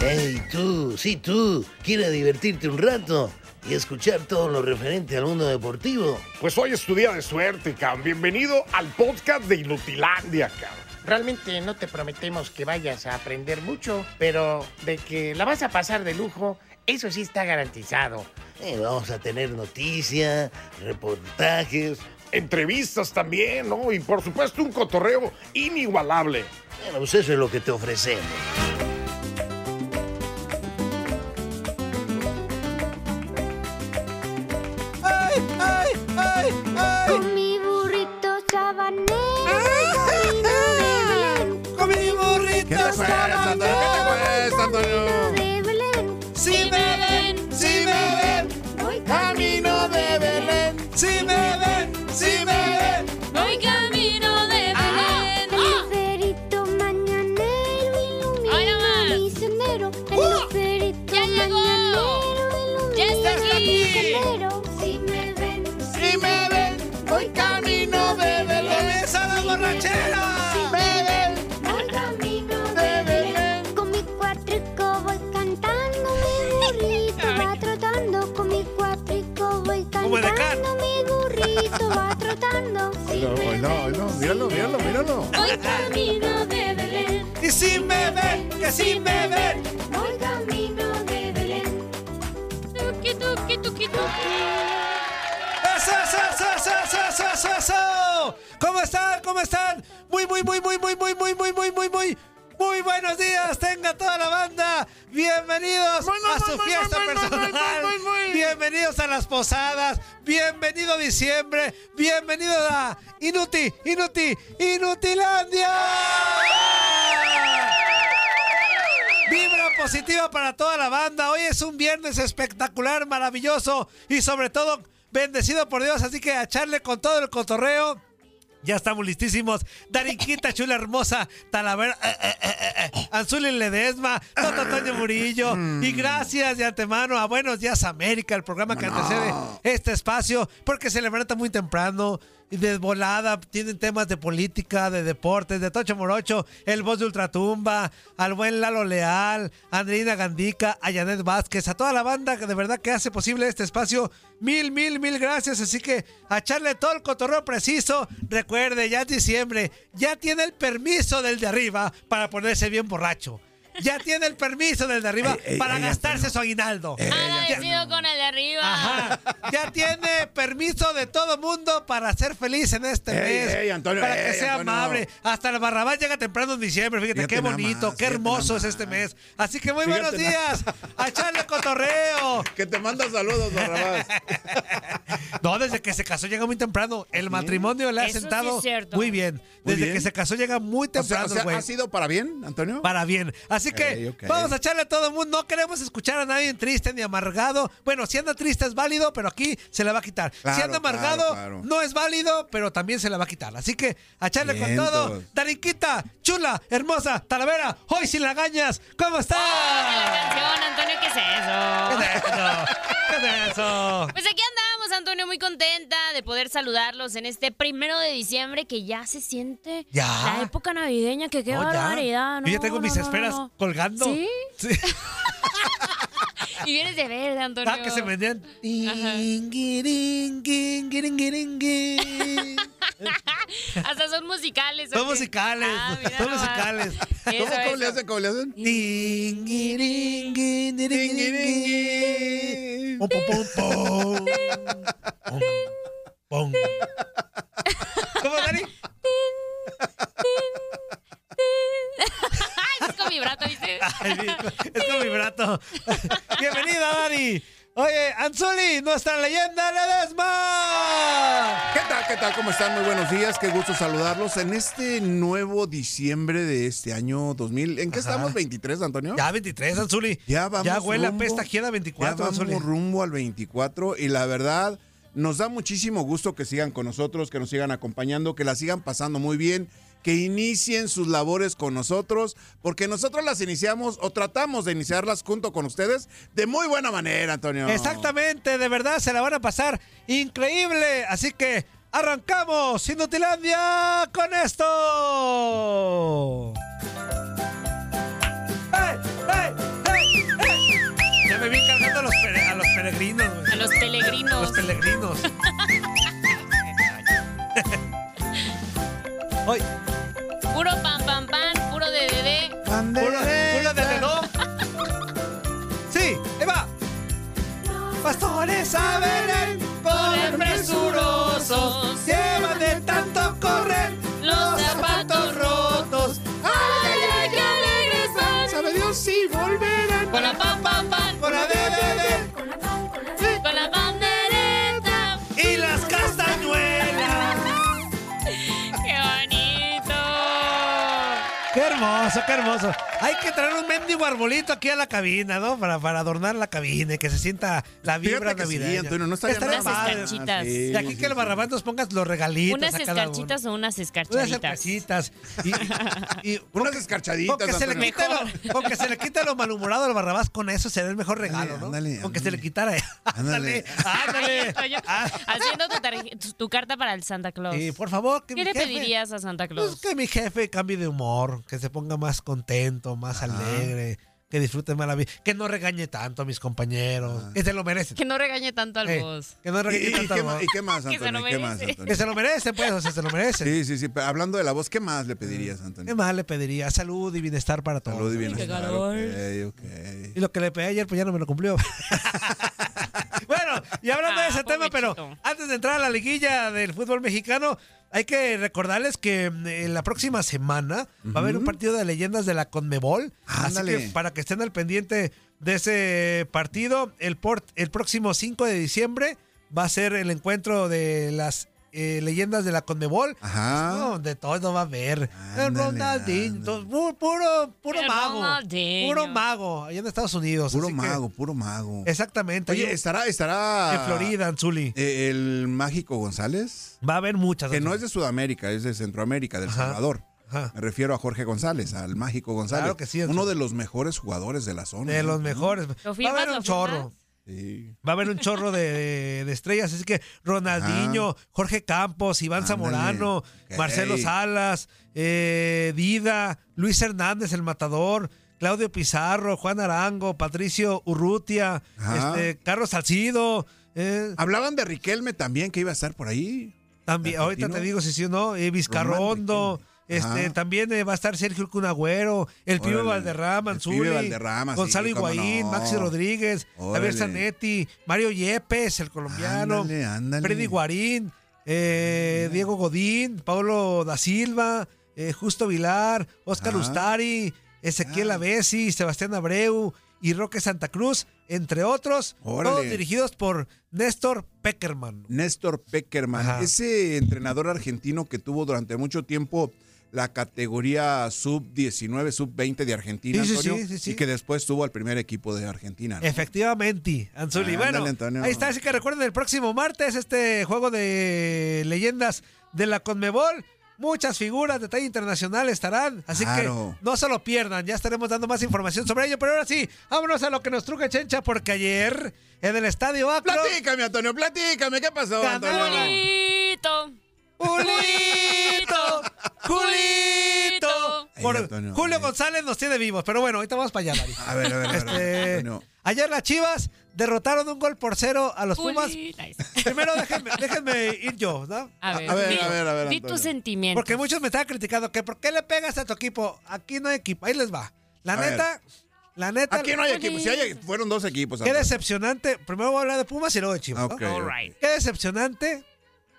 Hey, tú, sí, tú, ¿quieres divertirte un rato y escuchar todo lo referente al mundo deportivo? Pues hoy es tu día de suerte, cabrón. Bienvenido al podcast de Inutilandia, cabrón. Realmente no te prometemos que vayas a aprender mucho, pero de que la vas a pasar de lujo, eso sí está garantizado. Eh, vamos a tener noticias, reportajes. Entrevistas también, ¿no? Y por supuesto un cotorreo inigualable. Bueno, pues eso es lo que te ofrecemos. ¡Ay, ay, ay, ay! Con mi burrito sabanero. ¡Con mi burrito ¿Qué voy Como de can. cantando, mi burrito va trotando. Si No, me no, no, míralo, míralo, míralo. Voy camino de Belén. ¡Y si me ven! ¡Que si me ven! Voy camino de Belén. Tuki, tuki, tuki, tuki. ¡Eso, eso, eso, eso, eso, eso, eso, eso! ¿Cómo están? ¿Cómo están? Muy, muy, muy, muy, muy, muy, muy, muy, muy, muy, muy. Muy buenos días, tenga toda la banda. Bienvenidos a su fiesta personal. Bienvenidos a las posadas. Bienvenido a diciembre. Bienvenidos a Inuti, Inuti, Inutilandia. Vibra positiva para toda la banda. Hoy es un viernes espectacular, maravilloso y sobre todo bendecido por Dios. Así que a echarle con todo el cotorreo. Ya estamos listísimos. Darinquita, chula hermosa, Talavera, eh, eh, eh, eh, Anzuli Ledesma, Toto Toño Murillo. Y gracias de antemano a Buenos Días América, el programa que antecede este espacio, porque se levanta muy temprano. Y de volada tienen temas de política, de deportes, de Tocho Morocho, el voz de Ultratumba, al buen Lalo Leal, a Andreina Gandica, a Janet Vázquez, a toda la banda que de verdad que hace posible este espacio. Mil, mil, mil gracias. Así que a echarle todo el cotorreo preciso. Recuerde, ya es diciembre, ya tiene el permiso del de arriba para ponerse bien borracho. Ya tiene el permiso del de arriba Ey, ey, para ey, gastarse su aguinaldo. Agradecido con el de arriba. Ajá. Ya tiene permiso de todo mundo para ser feliz en este Ey, mes. ey, Antonio, para que ey, sea Antonio. amable. Hasta el Barrabás llega temprano en diciembre. Fíjate, Fíjate qué bonito, más, qué hermoso es este mes. Así que muy Fíjate buenos nada días. A echarle cotorreo. Que te manda saludos, Barrabás. No, desde que se casó llega muy temprano. El matrimonio le ha Eso sí sentado es cierto. muy bien. Muy Desde bien. que se casó llega muy O sea, temprano, o sea, güey. ¿ha sido para bien, Antonio? para bien. Así que Ok, ok. vamos a echarle a todo el mundo. No queremos escuchar a nadie triste ni amargado. Bueno, si anda triste es válido, pero aquí se le va a quitar. si Claro, anda claro, amargado claro. no es válido, pero también se le va a quitar. Así que a echarle con Vientos. todo. Darinquita, chula, hermosa, talavera, hoy sin lagañas. ¿Cómo está? La canción, Antonio, ¿qué es eso? ¿Qué es eso? ¿Qué es eso? Pues aquí andamos, Antonio, muy contenta de poder saludarlos en este primero de diciembre que ya se siente Ya. la época navideña, que qué No, ya. barbaridad, ¿no? Yo ya tengo no, mis no, no, esferas no. colgando. ¿Sí? Sí. Y vienes de verde, Antonio. Ah, que se vendían. Son Hasta son musicales. ¿o qué? musicales. Ah, son nomás. musicales. Eso, ¿Cómo, cómo le hacen? ¿Cómo le hacen? Pum, pum. ¿Cómo, Dani? Ay, es con vibrato. Ay, es con vibrato. Bienvenida, Dani. Oye, Anzuli, nuestra leyenda Ledesma. ¿Qué tal? ¿Qué tal? ¿Cómo están? Muy buenos días. Qué gusto saludarlos en este nuevo diciembre de este año 2000. ¿En qué Ajá. estamos? ¿23, Antonio? Ya 23, Anzuli. Ya vamos Ya huele a rumbo- pesta quiera Ya 24, vamos Anzuli. rumbo al 24 y la verdad nos da muchísimo gusto que sigan con nosotros, que nos sigan acompañando, que la sigan pasando muy bien, que inicien sus labores con nosotros, porque nosotros las iniciamos o tratamos de iniciarlas junto con ustedes de muy buena manera, Antonio. Exactamente, de verdad se la van a pasar increíble. Así que arrancamos Inutilandia con esto. Ya me vi cargando a los, pere- a los peregrinos. güey. A los peregrinos. Los peregrinos. Hoy, Puro pan, pan, pan, puro de bebé. puro, puro de reloj. Sí, ahí va. Pastores a Belén, corren presurosos, qué hermoso. Hay que traer un mendigo arbolito aquí a la cabina, ¿no? Para, para adornar la cabina y que se sienta la vibra sí, navideña. Antonio, no padre. Unas escarchitas. Y aquí que el barrabás nos pongas los regalitos ¿Unas a cada uno. escarchitas o unas Unas escarchaditas? escarchitas. Y, y- y- Unas escarchaditas, con que, se le quite lo, se le quite lo malhumorado al barrabás, con eso será el mejor regalo, ¿no? ándale, con que se le ándale. quitara. Ándale. Ándale, ándale. Ah, Haciendo tu, tu- tu carta para el Santa Claus. sí, por favor, que ¿Qué mi le jefe- pedirías a Santa Pues Claus? que mi jefe cambie de humor, que se ponga más contento, más alegre, que disfrute más la vida, que no regañe tanto a mis compañeros, que se lo merecen. Que no regañe tanto al Eh, voz. que no ¿Y, regañe y- tanto qué al más, voz. y qué más, Que se lo Antonio? ¿Qué más, merece. Antonio? Que se lo merecen, pues, o sea, se lo merecen. Sí, sí, sí. pero Hablando de la voz, ¿qué más le pedirías, ¿Qué Antonio? más le pediría? Salud y bienestar para todos. Salud y qué bienestar. calor. Ok, ok. Y lo que le pedí ayer, pues ya no me lo cumplió. bueno, y hablando de Ah, ese tema, pero antes de entrar a la liguilla del fútbol mexicano, hay que recordarles que mm, en la próxima semana va a haber un partido de leyendas de la Conmebol. Así que para que estén al pendiente de ese partido, el, port- el próximo 5 de diciembre va a ser el encuentro de las eh, leyendas de la Conmebol. Ajá. No, de todo va a haber. Ándale, Ronaldinho, ándale. puro, puro El mago. Ronaldinho. Puro mago, allá en Estados Unidos. Puro así que- mago, puro mago. exactamente. Oye, estará, estará. en Florida, Anzuli. eh, el mágico González, Va a haber muchas. que no es de Sudamérica, es de Centroamérica, del Ajá. Salvador. Ajá. Me refiero a Jorge González, al mágico González. Claro que sí, Uno de los mejores jugadores de la zona. De ¿no? los mejores. ¿Lo Va a firmas, haber un chorro. Sí. Va a haber un chorro de, de estrellas. Así que Ronaldinho, Jorge Campos, Iván Ándale. Zamorano. Marcelo Salas, eh, Dida, Luis Hernández, el matador. Claudio Pizarro, Juan Arango, Patricio Urrutia, este, Carlos Salcido, eh, Hablaban de Riquelme también, que iba a estar por ahí. También, ahorita te digo si sí o no, eh, Vizcarrondo, Román este, Ajá. también eh, va a estar Sergio Cunagüero, el pibe. Valderrama, El Anzuli, Valderrama, sí, Gonzalo cómo Higuaín, no. Maxi Rodríguez, Javier Órale. Zanetti, Mario Yepes, el colombiano, Ándale, ándale. Freddy Guarín, eh, Diego Godín, Pablo da Silva, eh, Justo Vilar, Oscar Ah. Ustari, Ezequiel Ah. Avesi, Sebastián Abreu y Roque Santa Cruz, entre otros, Órale. todos dirigidos por Néstor Peckerman. Néstor Peckerman, Ajá. ese entrenador argentino que tuvo durante mucho tiempo la categoría sub-19, sub-20 de Argentina, Sí, sí, Antonio, sí, sí, sí. y que después tuvo al primer equipo de Argentina. ¿no? Efectivamente, Anzuli. Ándale, bueno, Antonio. ahí está, así que recuerden el próximo martes este juego de leyendas de la Conmebol. Muchas figuras de talla internacional estarán, así Claro. que no se lo pierdan, ya estaremos dando más información sobre ello, pero ahora sí, vámonos a lo que nos truca Chencha, porque ayer en el Estadio Akron, Platícame, Antonio, platícame, ¿qué pasó. Antonio? ¡Julito! ¡Julito! Ay, Por- Antonio, Julio. González nos tiene vivos, pero bueno, ahorita vamos para allá, Mari. A ver, a ver, a ver, Este, Antonio. ayer las Chivas derrotaron un gol por cero a los Pumas. Primero déjenme, déjenme ir yo, ¿no? A ver, A ver, di- a ver, a ver, Di tus sentimientos. Porque muchos me estaban criticando que ¿por qué le pegas a tu equipo? Aquí no hay equipo, ahí les va. La A ver. neta, la neta, Aquí no hay equipo, si hay, fueron dos equipos. qué Antonio. decepcionante. Primero voy a hablar de Pumas y luego de Chivas. Qué decepcionante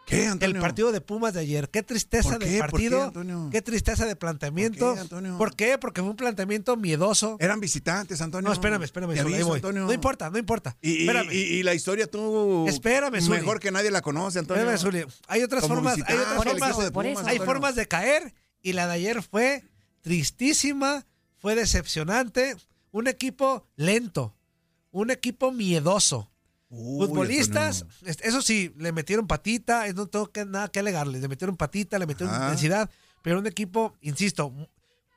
¿Qué, Antonio? El partido de Pumas de ayer. Qué tristeza ¿Por de qué? ¿Por qué, partido. Antonio? qué tristeza de planteamiento. ¿Por qué, Antonio? ¿Por qué? Porque fue un planteamiento miedoso. Eran visitantes, Antonio. No, espérame, espérame. Ahí voy. No importa, no importa. Y, y- espérame. y- y la historia tú. Espérame, Zuli. Mejor que nadie la conoce, Antonio. Espérame, Zuli. Hay otras Como formas, hay otras Por eso, formas, de por Pumas, eso. hay formas de caer y la de ayer fue tristísima, fue decepcionante, un equipo lento, un equipo miedoso. Uy, Futbolistas, eso sí, le metieron patita, no tengo que, nada que alegarles, le metieron patita, le metieron Ajá. intensidad, pero un equipo, insisto,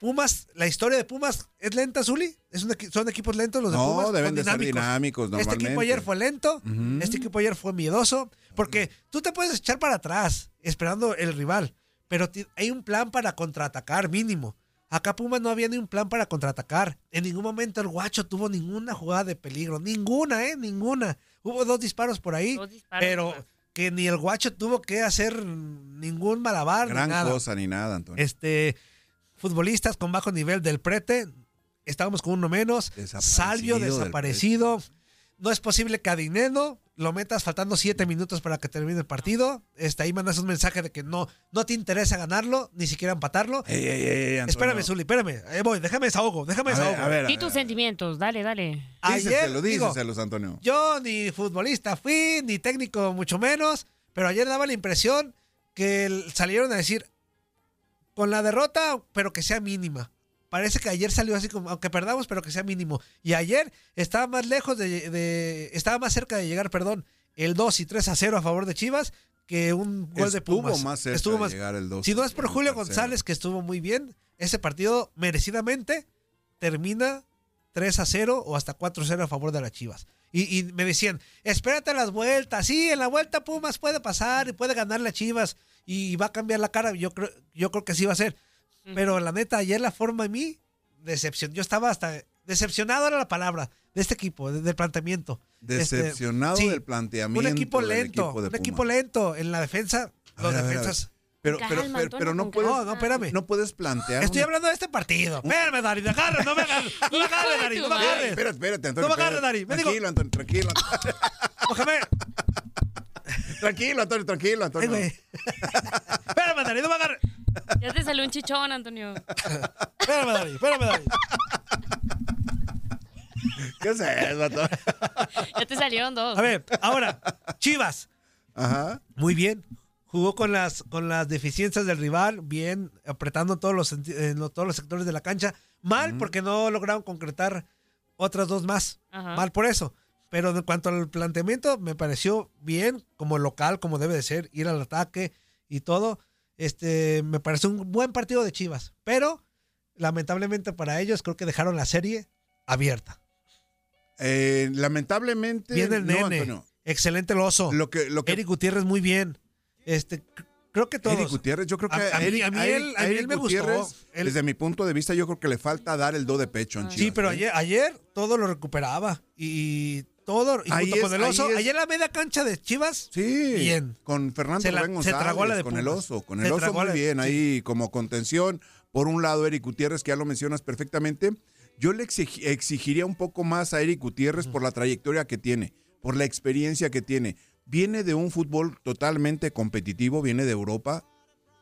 Pumas, la historia de Pumas es lenta, Zuli, es un equi- son equipos lentos los de No, Pumas, deben son de ser dinámicos. dinámicos Este equipo ayer fue lento, este equipo ayer fue miedoso, porque tú te puedes echar para atrás esperando el rival, pero hay un plan para contraatacar mínimo. Acá Pumas no había ni un plan para contraatacar. En ningún momento el guacho tuvo ninguna jugada de peligro. Ninguna, ¿eh? Ninguna. Hubo dos disparos por ahí, Dos disparos, pero que ni el guacho tuvo que hacer ningún malabar. ni Gran nada. cosa ni nada, Antonio. Este, futbolistas con bajo nivel del prete, estábamos con uno menos. Desaparecido Salvio desaparecido. No es posible que a Dineno lo metas faltando siete minutos para que termine el partido. Este, ahí mandas un mensaje de que no, no te interesa ganarlo, ni siquiera empatarlo. Ey, ey, ey, Antonio. Espérame, Zuli, espérame. Voy, déjame desahogo, déjame A ver, desahogo. a ver, a Di ver. tus sentimientos, dale, dale. Ayer, Díceselo, digo, Antonio. yo ni futbolista fui, ni técnico mucho menos, pero ayer daba la impresión que salieron a decir, con la derrota, pero que sea mínima. Parece que ayer salió así como, aunque perdamos, pero que sea mínimo. Y ayer estaba más lejos de, de- estaba más cerca de llegar, perdón, el 2 y 3 a 0 a favor de Chivas que un gol de Pumas. más cerca Estuvo de más- llegar el 2. si no es por Julio. González, que estuvo muy bien, ese partido merecidamente termina 3 a 0 o hasta 4 a 0 a favor de las Chivas. Y, y me decían, espérate las vueltas. Sí, en la vuelta Pumas puede pasar y puede ganarle a Chivas y va a cambiar la cara. Yo creo, yo creo que sí va a ser. Pero la neta, ayer la forma en mí, decepción. Yo estaba hasta decepcionado era la palabra de este equipo, de- del planteamiento. Este, Decepcionado sí, del planteamiento. un equipo lento, equipo de un equipo lento en la defensa. A Los ver, defensas. Pero, Calma, pero, pero, pero no puedes. No, no, espérame. No puedes plantear. Estoy hablando de este partido. Espérame, Dari, me agarres, no me agarres. No me agarres, Dari, no me agarres. Espérate, espérate, Antonio. No me agarres. Dari, Tranquilo, Antonio, tranquilo. Tranquilo, Antonio, tranquilo, Antonio. Espérame, Dari, no me agarres. Ya te salió un chichón, Antonio. Espérame, Dari, espérame, Dari. ¿Qué es eso? Ya te salieron dos. A ver, ahora, Chivas. Ajá. Muy bien. Jugó con las, con las deficiencias del rival, bien, apretando todos los, en lo- todos los sectores de la cancha. Mal porque no lograron concretar otras dos más. Ajá. Mal por eso. Pero en cuanto al planteamiento, me pareció bien, como local, como debe de ser, ir al ataque y todo. Este, me pareció un buen partido de Chivas. Pero, lamentablemente para ellos, creo que dejaron la serie abierta. Eh, lamentablemente. Bien el no, nene. Antonio. Excelente el oso. Lo que, lo que Eric Gutiérrez muy bien. Este, creo que todos. Eric Gutiérrez, yo creo que A- a mí- Eric, a mí a él- a él me gustó. Él- Desde mi punto de vista, yo creo que le falta dar el do de pecho en Ah. Chivas. Sí, pero ¿eh? ayer, ayer todo lo recuperaba. Y todo, y Ahí junto es- con el oso, ahí es- ayer la media cancha de Chivas, Sí, Bien. con Fernando Se la- Rubén se González, tragó la de con el oso, con Se el oso muy la- bien, sí. ahí como contención. Por un lado, Eric Gutiérrez, que ya lo mencionas perfectamente. Yo le exig- exigiría un poco más a Eric Gutiérrez por la trayectoria que tiene, por la experiencia que tiene. Viene de un fútbol totalmente competitivo, viene de Europa,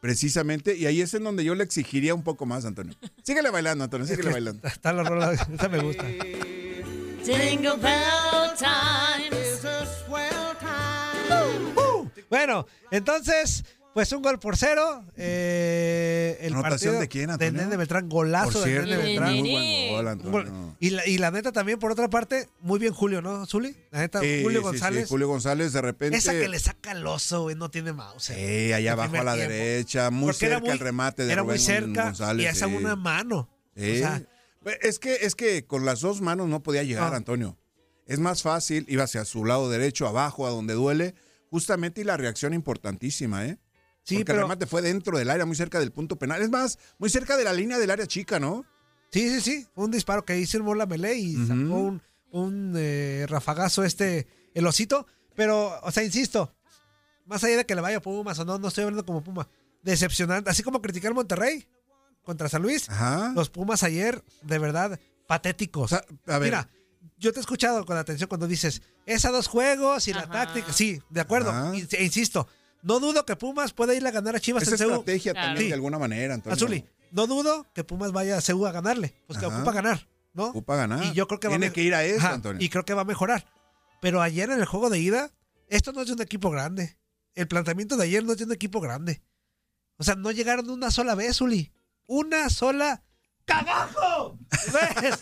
precisamente, y ahí es en donde yo le exigiría un poco más, Antonio. Síguele bailando, Antonio, síguele bailando. está la rola, esa me gusta. Jingle bell time. Bueno, entonces, pues un gol por cero. eh, el ¿Anotación partido de quién, Antonio? Nene Beltrán, golazo Por cierto, Nene Beltrán. muy buen gol. Antonio. Y la, y la neta también, por otra parte, muy bien Julio, ¿no, Zuli? La neta, Sí, Julio sí, González. sí, Julio González, de repente. Esa que le saca el oso, güey, no tiene mouse. Sí, allá abajo a la tiempo. derecha, muy Porque cerca el remate de Era Rubén muy cerca González. y esa sí. una mano. Sí. O sea, es que es que con las dos manos no podía llegar, No. Antonio. Es más fácil, iba hacia su lado derecho, abajo, a donde duele, justamente y la reacción importantísima, ¿eh? sí, Porque el pero. remate fue dentro del área, muy cerca del punto penal. Es más, muy cerca de la línea del área chica, ¿no? Sí, sí, sí. Fue un disparo que hizo el la Melé y sacó un, un eh, rafagazo este, el osito. Pero, o sea, insisto, más allá de que le vaya Pumas o no, no estoy hablando como Puma. Decepcionante. Así como criticar Monterrey contra San Luis. Ajá. Los Pumas ayer, de verdad, patéticos. O sea, a ver. Mira, yo te he escuchado con atención cuando dices, es a dos juegos y la táctica. Sí, de acuerdo. Y- e insisto, No dudo que Pumas pueda ir a ganar a Chivas Es en Seúl. estrategia Claro. también Sí. de alguna manera, Antonio. Azuli, no dudo que Pumas vaya a Seúl a ganarle. Pues que Ajá. ocupa ganar, ¿no? Ocupa ganar. Y yo creo que va Tiene a me- que ir a eso, Ajá, Antonio. Y creo que va a mejorar. Pero ayer en el juego de ida, esto no es de un equipo grande. El planteamiento de ayer no es de un equipo grande. O sea, no llegaron una sola vez, Uli. Una sola. ¡Cagajo! ¿Ves?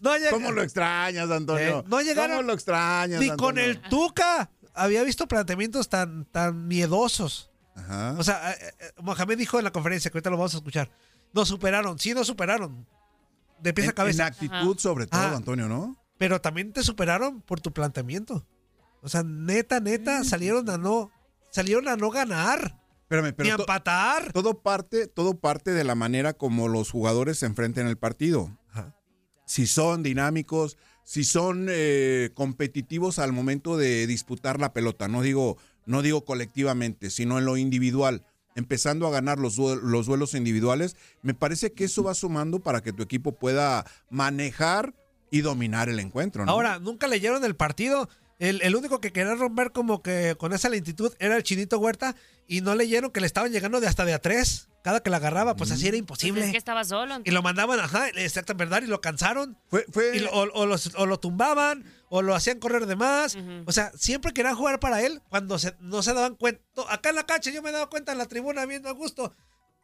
No lleg- ¿Cómo lo extrañas, Antonio? Eh, no llegaron ¿Cómo lo extrañas, Ni con el Tuca había visto planteamientos tan, tan miedosos. Ajá. O sea, eh, eh, Mohamed dijo en la conferencia, que ahorita lo vamos a escuchar. Nos superaron, sí nos superaron. De pies en, a cabeza. en actitud sobre todo, Ajá. Antonio, ¿no? Pero también te superaron por tu planteamiento. O sea, neta, neta, salieron a no. Salieron a no ganar. Espérame, ni pero to- empatar. todo parte, todo parte de la manera como los jugadores se enfrenten el partido. Ajá. Si son dinámicos, si son eh, competitivos al momento de disputar la pelota. No digo, no digo colectivamente, sino en lo individual. Empezando a ganar los, los duelos individuales, me parece que eso va sumando para que tu equipo pueda manejar y dominar el encuentro. ¿no? Ahora, nunca leyeron el partido. El, el único que quería romper como que con esa lentitud era el Chinito Huerta y no leyeron que le estaban llegando de hasta de a tres. Cada que la agarraba, pues así era Pues imposible. es que estaba solo. Y lo mandaban, ajá, exacto, verdad, y lo cansaron. fue, fue- Y lo- o, o los- o lo tumbaban, o lo hacían correr de más. O sea, siempre querían jugar para él cuando se- no se daban cuenta. Acá en la cancha yo me daba cuenta en la tribuna viendo a gusto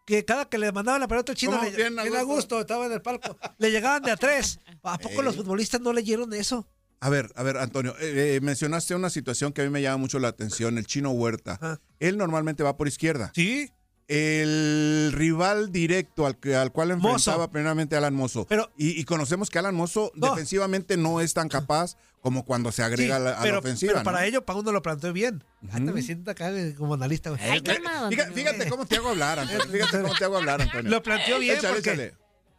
que cada que le mandaban la pelota al chino, le, Bien a gusto. estaba en el palco, le llegaban de a tres. ¿A poco los futbolistas no leyeron eso? A ver, a ver, Antonio, eh, eh, mencionaste una situación que a mí me llama mucho la atención, el chino Huerta. Él normalmente va por izquierda. Sí, El rival directo al, que, al cual enfrentaba Mozo. primeramente Alan Mozo. Pero- y, y conocemos que Alan Mozo No. defensivamente no es tan capaz como cuando se agrega sí, a, la, a la pero, ofensiva. pero para ¿no? ello Pauno lo planteó bien. Ujú. me siento acá como analista. Ay, fíjate cómo te hago hablar, Antonio. Fíjate cómo te hago hablar, Antonio. Lo planteó bien Échale, porque échale.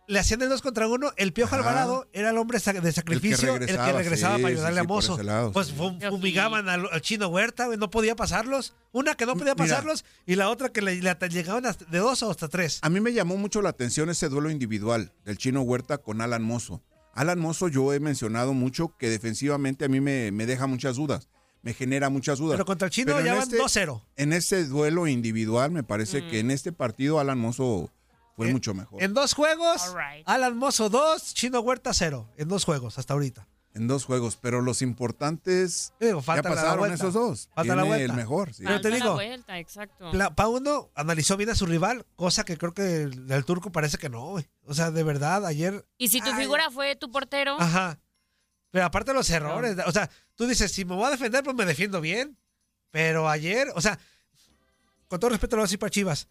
Le hacían el dos contra uno. El Piojo Ajá. Alvarado era el hombre de sacrificio, el que regresaba, regresaba, sí, para ayudarle sí, a Mozo. lado, pues fumigaban al, al chino Huerta, no podía pasarlos. Una que no podía Mira. pasarlos y la otra que le, llegaban hasta- de dos o hasta tres. A mí me llamó mucho la atención ese duelo individual del chino Huerta con Alan Mozo. Alan Mozo yo he mencionado mucho que defensivamente a mí me, me deja muchas dudas. Me genera muchas dudas. Pero contra el chino Pero ya van este- 2-0. En ese duelo individual me parece Mm. que en este partido Alan Mozo fue En- mucho mejor. En dos juegos, right. Alan Mozo 2, Chino Huerta 0. En dos juegos hasta ahorita. En dos juegos, pero los importantes digo, ya falta la pasaron vuelta. esos dos. Falta la vuelta. el mejor. sí. Pero te Falta la digo, vuelta, exacto. Pauno analizó bien a su rival, cosa que creo que el, el turco parece que no, güey. O sea, de verdad, ayer. Y si tu Ay. figura fue tu portero, Ajá. Pero aparte de los errores, o sea, tú dices, si me voy a defender, pues me defiendo bien. Pero ayer, o sea, con todo respeto lo voy a decir para Chivas.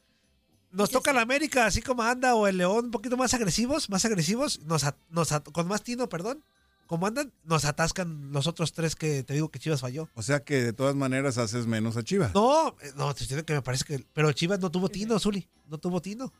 Nos toca la América, así como anda, o el León, un poquito más agresivos, más agresivos, nos, nos con más tino, perdón. Como andan, nos atascan los otros tres que te digo que Chivas falló. O sea que de todas maneras haces menos a Chivas. No, eh, no, te estoy diciendo que me parece que. Pero Chivas no tuvo tino, Zuli. No tuvo tino.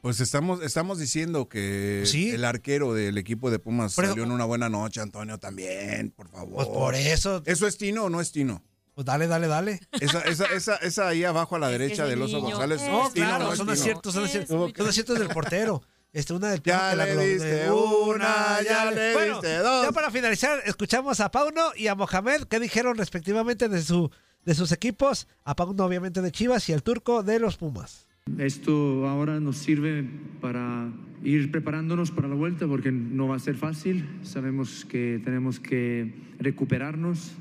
Pues estamos, estamos diciendo que Sí. el arquero del equipo de Pumas salió en una buena noche, Antonio, también, por favor. Pues por eso. ¿Eso es Tino o no es Tino? Pues dale, dale, dale. Esa, esa, esa, esa ahí abajo a la Es que derecha del oso niño González. No, ¿es Tino o claro, son aciertos, son aciertos. Son aciertos del portero. Este, una del Ya la le diste de una, ya le Bueno, diste dos. Ya para finalizar, escuchamos a Pauno y a Mohamed, que dijeron respectivamente de, su, de sus equipos. A Pauno, obviamente, de Chivas y al turco de los Pumas. Esto ahora nos sirve para ir preparándonos para la vuelta porque no va a ser fácil. Sabemos que tenemos que recuperarnos.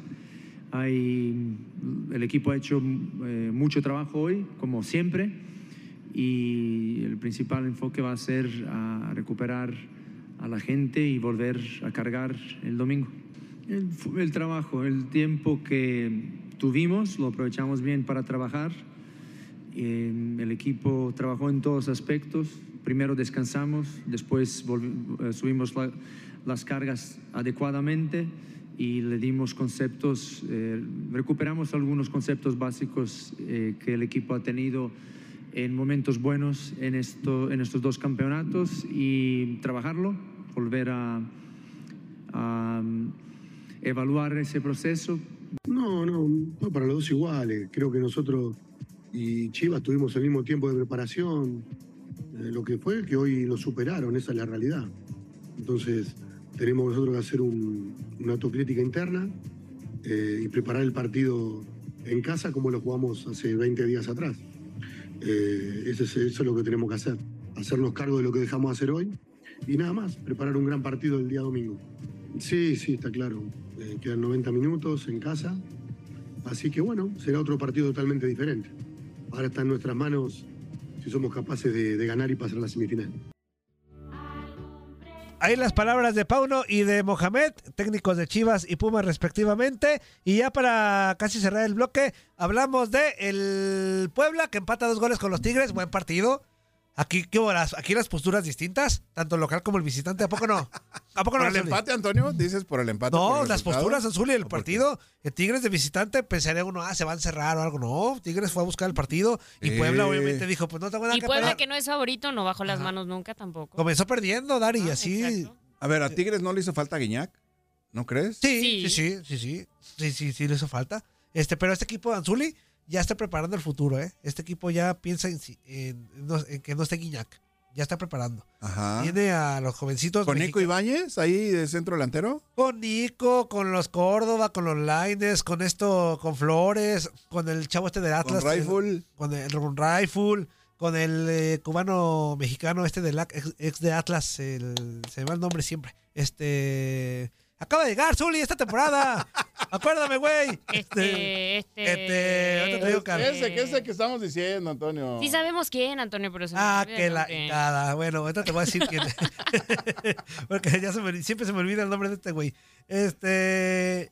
Hay, el equipo ha hecho eh, mucho trabajo hoy, como siempre, y el principal enfoque va a ser a recuperar a la gente y volver a cargar el domingo. El, trabajo, el tiempo que tuvimos, lo aprovechamos bien para trabajar. Eh, el equipo trabajó en todos aspectos. Primero descansamos, después eh, subimos la- las cargas adecuadamente y le dimos conceptos, eh, recuperamos algunos conceptos básicos eh, que el equipo ha tenido en momentos buenos en, esto, en estos dos campeonatos y trabajarlo, volver a, a, um, evaluar ese proceso, No, no, fue para los dos iguales. Creo que nosotros y Chivas tuvimos el mismo tiempo de preparación. Eh, lo que fue que hoy lo superaron, esa es la realidad. Entonces, tenemos nosotros que hacer un- una autocrítica interna eh, y preparar el partido en casa como lo jugamos hace 20 días atrás. Eh, eso, es, eso es lo que tenemos que hacer, hacernos cargo de lo que dejamos de hacer hoy y nada más, preparar un gran partido el día domingo. Sí, sí, está claro. Eh, quedan 90 minutos en casa, así que bueno, será otro partido totalmente diferente. Ahora está en nuestras manos si somos capaces de, de ganar y pasar a la semifinal. Ahí las palabras de Pauno y de Mohamed, técnicos de Chivas y Pumas respectivamente. Y ya para casi cerrar el bloque, hablamos de el Puebla que empata dos goles con los Tigres. Buen partido. Aquí, ¿qué horas? Aquí las posturas distintas, tanto el local como el visitante. ¿A poco no? ¿A poco no? ¿Por el Zuli? empate, Antonio? ¿Dices por el empate? No, el las resultado? posturas, Azul y el partido. El Tigres de visitante, pensaría uno, ah, se va a encerrar o algo. No, Tigres fue a buscar el partido y Eh. Puebla obviamente dijo, pues no tengo nada Y que Puebla, que no es favorito, no bajó las Ajá. manos nunca tampoco. Comenzó perdiendo, Dari, y Ah, así. exacto. A ver, ¿a Tigres no le hizo falta Guiñac? ¿No crees? Sí, Sí. sí, sí, sí, sí, sí, sí, sí, le hizo falta. Este, pero este equipo de Anzuli ya está preparando el futuro, ¿eh? Este equipo ya piensa en, en- en que no esté Guiñac. Ya está preparando. Ajá. Tiene a los jovencitos. ¿Con Nico Ibáñez ahí de centro delantero? Con Nico, con los Córdoba, con los Lines, con esto, con Flores, con el chavo este de Atlas. ¿Con Rifle? Con el con Rifle, con el eh, cubano mexicano este del ex, ex de Atlas, el, se me va el nombre siempre. Este. Acaba de llegar, Zuli, esta temporada. Acuérdame, güey. Este, este. este, ahorita te digo, Carlos. Ese, que ese que estamos diciendo, Antonio. Sí sabemos quién, Antonio, pero se Ah, olvida que la. Bueno, ahorita te voy a decir quién. Porque ya se me- siempre se me olvida el nombre de este güey. Este.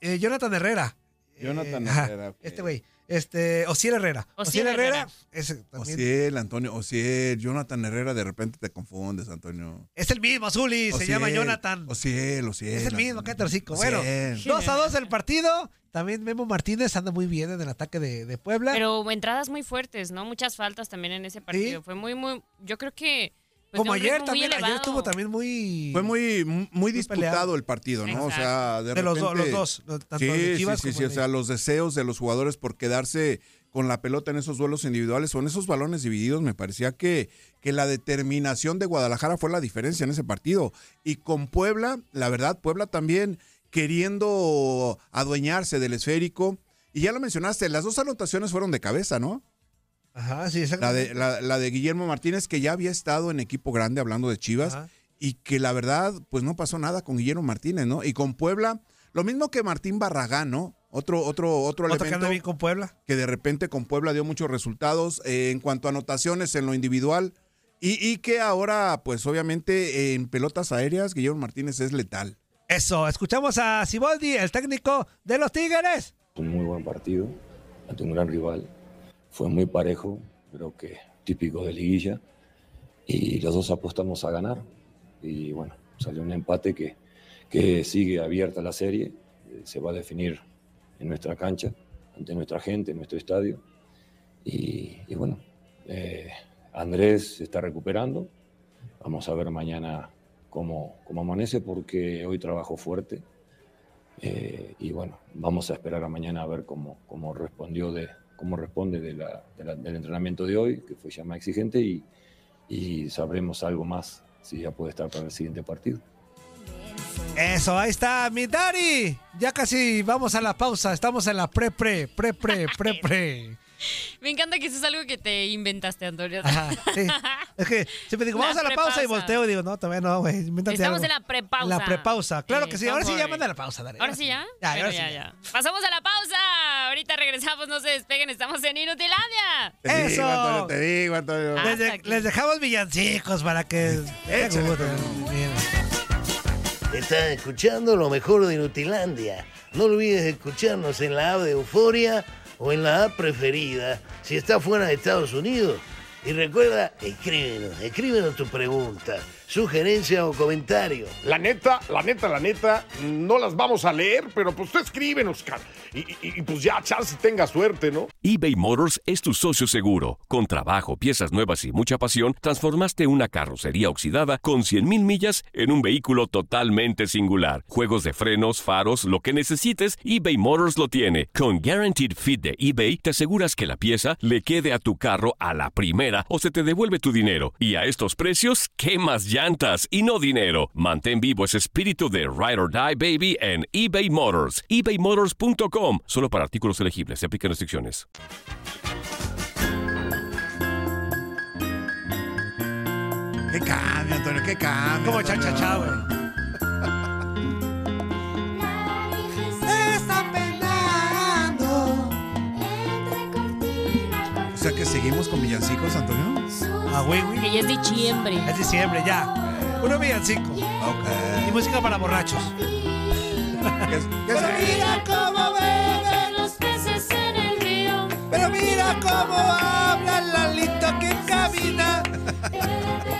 eh, Jonathan Herrera. Jonathan Eh, Herrera. Este güey. Este. Osiel Herrera. Osiel Osiel Herrera. Herrera. Ese también. Ociel, Antonio, Ociel, Jonathan Herrera, de repente te confundes, Antonio. Es el mismo, Zuli. Se Ociel, llama Jonathan. Ociel, Ociel. Es el mismo, el hocico. Bueno, Ociel. 2 a 2 el partido. También Memo Martínez anda muy bien en el ataque de, de Puebla. Pero entradas muy fuertes, ¿no? Muchas faltas también en ese partido. Fue muy, muy. Yo creo que. Pues, Como ayer también, ayer estuvo también muy. Fue muy, muy disputado peleado. el partido, ¿no? O sea, de, De los do- repente- los dos, lo- tanto sí, de Chivas sí, sí, como sí, o sea, los deseos de los jugadores por quedarse con la pelota en esos duelos individuales o en esos balones divididos, me parecía que, que la determinación de Guadalajara fue la diferencia en ese partido. Y con Puebla, la verdad, Puebla también queriendo adueñarse del esférico. Y ya lo mencionaste, las dos anotaciones fueron de cabeza, ¿no? Ajá, sí, La de, la, la de Guillermo Martínez, que ya había estado en equipo grande hablando de Chivas, Ajá. y que la verdad, pues no pasó nada con Guillermo Martínez, ¿no? Y con Puebla, lo mismo que Martín Barragán, ¿no? Otro, otro, otro elemento bien con Puebla. que de repente con Puebla dio muchos resultados eh, en cuanto a anotaciones en lo individual. Y, y que ahora, pues obviamente en pelotas aéreas, Guillermo Martínez es letal. Eso, escuchamos a Siboldi, el técnico de los Tigres. Un muy buen partido ante un gran rival. Fue muy parejo, creo que típico de liguilla. Y los dos apostamos a ganar. Y bueno, salió un empate que, que sigue abierta la serie. Eh, Se va a definir en nuestra cancha, ante nuestra gente, en nuestro estadio. Y, bueno, eh, Andrés se está recuperando. Vamos a ver mañana cómo, cómo amanece porque hoy trabajo fuerte. Eh, y bueno, vamos a esperar a mañana a ver cómo, cómo respondió de, cómo responde de la- de la- del entrenamiento de hoy, que fue ya más exigente, y, y sabremos algo más si ya puede estar para el siguiente partido. Eso, ahí está, mi Dari. Ya casi vamos a la pausa. Estamos en la pre-pre, pre-pre, pre-pre. Me encanta que eso es algo que te inventaste, Antonio. Ajá, sí. Es que siempre digo, La vamos a la pausa y volteo y digo, no, todavía no, güey. Estamos algo. en la prepausa. La prepausa. Claro Eh, que sí. Ahora sí ya manda la pausa, Dari. ¿Ahora sí ya? Ya, ahora sí ya, ya. ya. Pasamos a la pausa. Ahorita regresamos, no se despeguen, estamos en Inutilandia. Te Eso. digo, Antonio, te digo, Antonio. Les, de- les dejamos villancicos para que... Échale. Estás escuchando lo mejor de Nutilandia. No olvides escucharnos en la app de Euforia o en la app preferida si estás fuera de Estados Unidos. Y recuerda, escríbenos, escríbenos tu pregunta, sugerencia o comentario. La neta, la neta, la neta, no las vamos a leer, pero pues tú escríbenos, cara. Y, y- y, pues ya, chance tenga suerte, ¿no? eBay Motors es tu socio seguro. Con trabajo, piezas nuevas y mucha pasión, transformaste una carrocería oxidada con 100.000 millas en un vehículo totalmente singular. Juegos de frenos, faros, lo que necesites, eBay Motors lo tiene. Con Guaranteed Fit de eBay, te aseguras que la pieza le quede a tu carro a la primera o se te devuelve tu dinero. Y a estos precios, ¿qué más llantas y no dinero. Mantén vivo ese espíritu de Ride or Die Baby en eBay Motors. ebaymotors.com. Solo para artículos elegibles. Se aplican restricciones. Qué cambio, Antonio, qué cambio. Como güey. Seguimos con villancicos, Antonio. Ah, güey, güey. Que ya es diciembre. Es diciembre, ya. Uno villancico. Ok. Y música para borrachos. ¿Qué qué es- Mira cómo beben los peces en el río. Pero mira cómo habla Lalito que camina.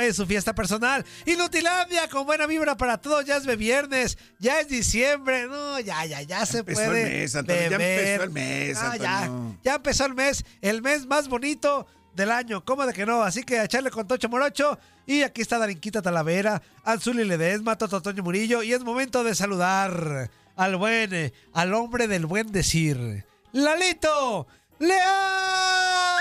Es su fiesta personal. Inutilandia con buena vibra para todos. Ya es de viernes. Ya es diciembre. No, ya, ya, ya se empezó puede. el mes, Antonio, ya empezó el mes, Ah, ya, empezó el mes. El mes más bonito del año. ¿Cómo de que no? Así que a echarle con Tocho Morocho. Y aquí está Darinquita Talavera, Anzuli Ledesma, Toto Toño Murillo. Y es momento de saludar al buen, eh, al hombre del buen decir. ¡Lalito! ¡León!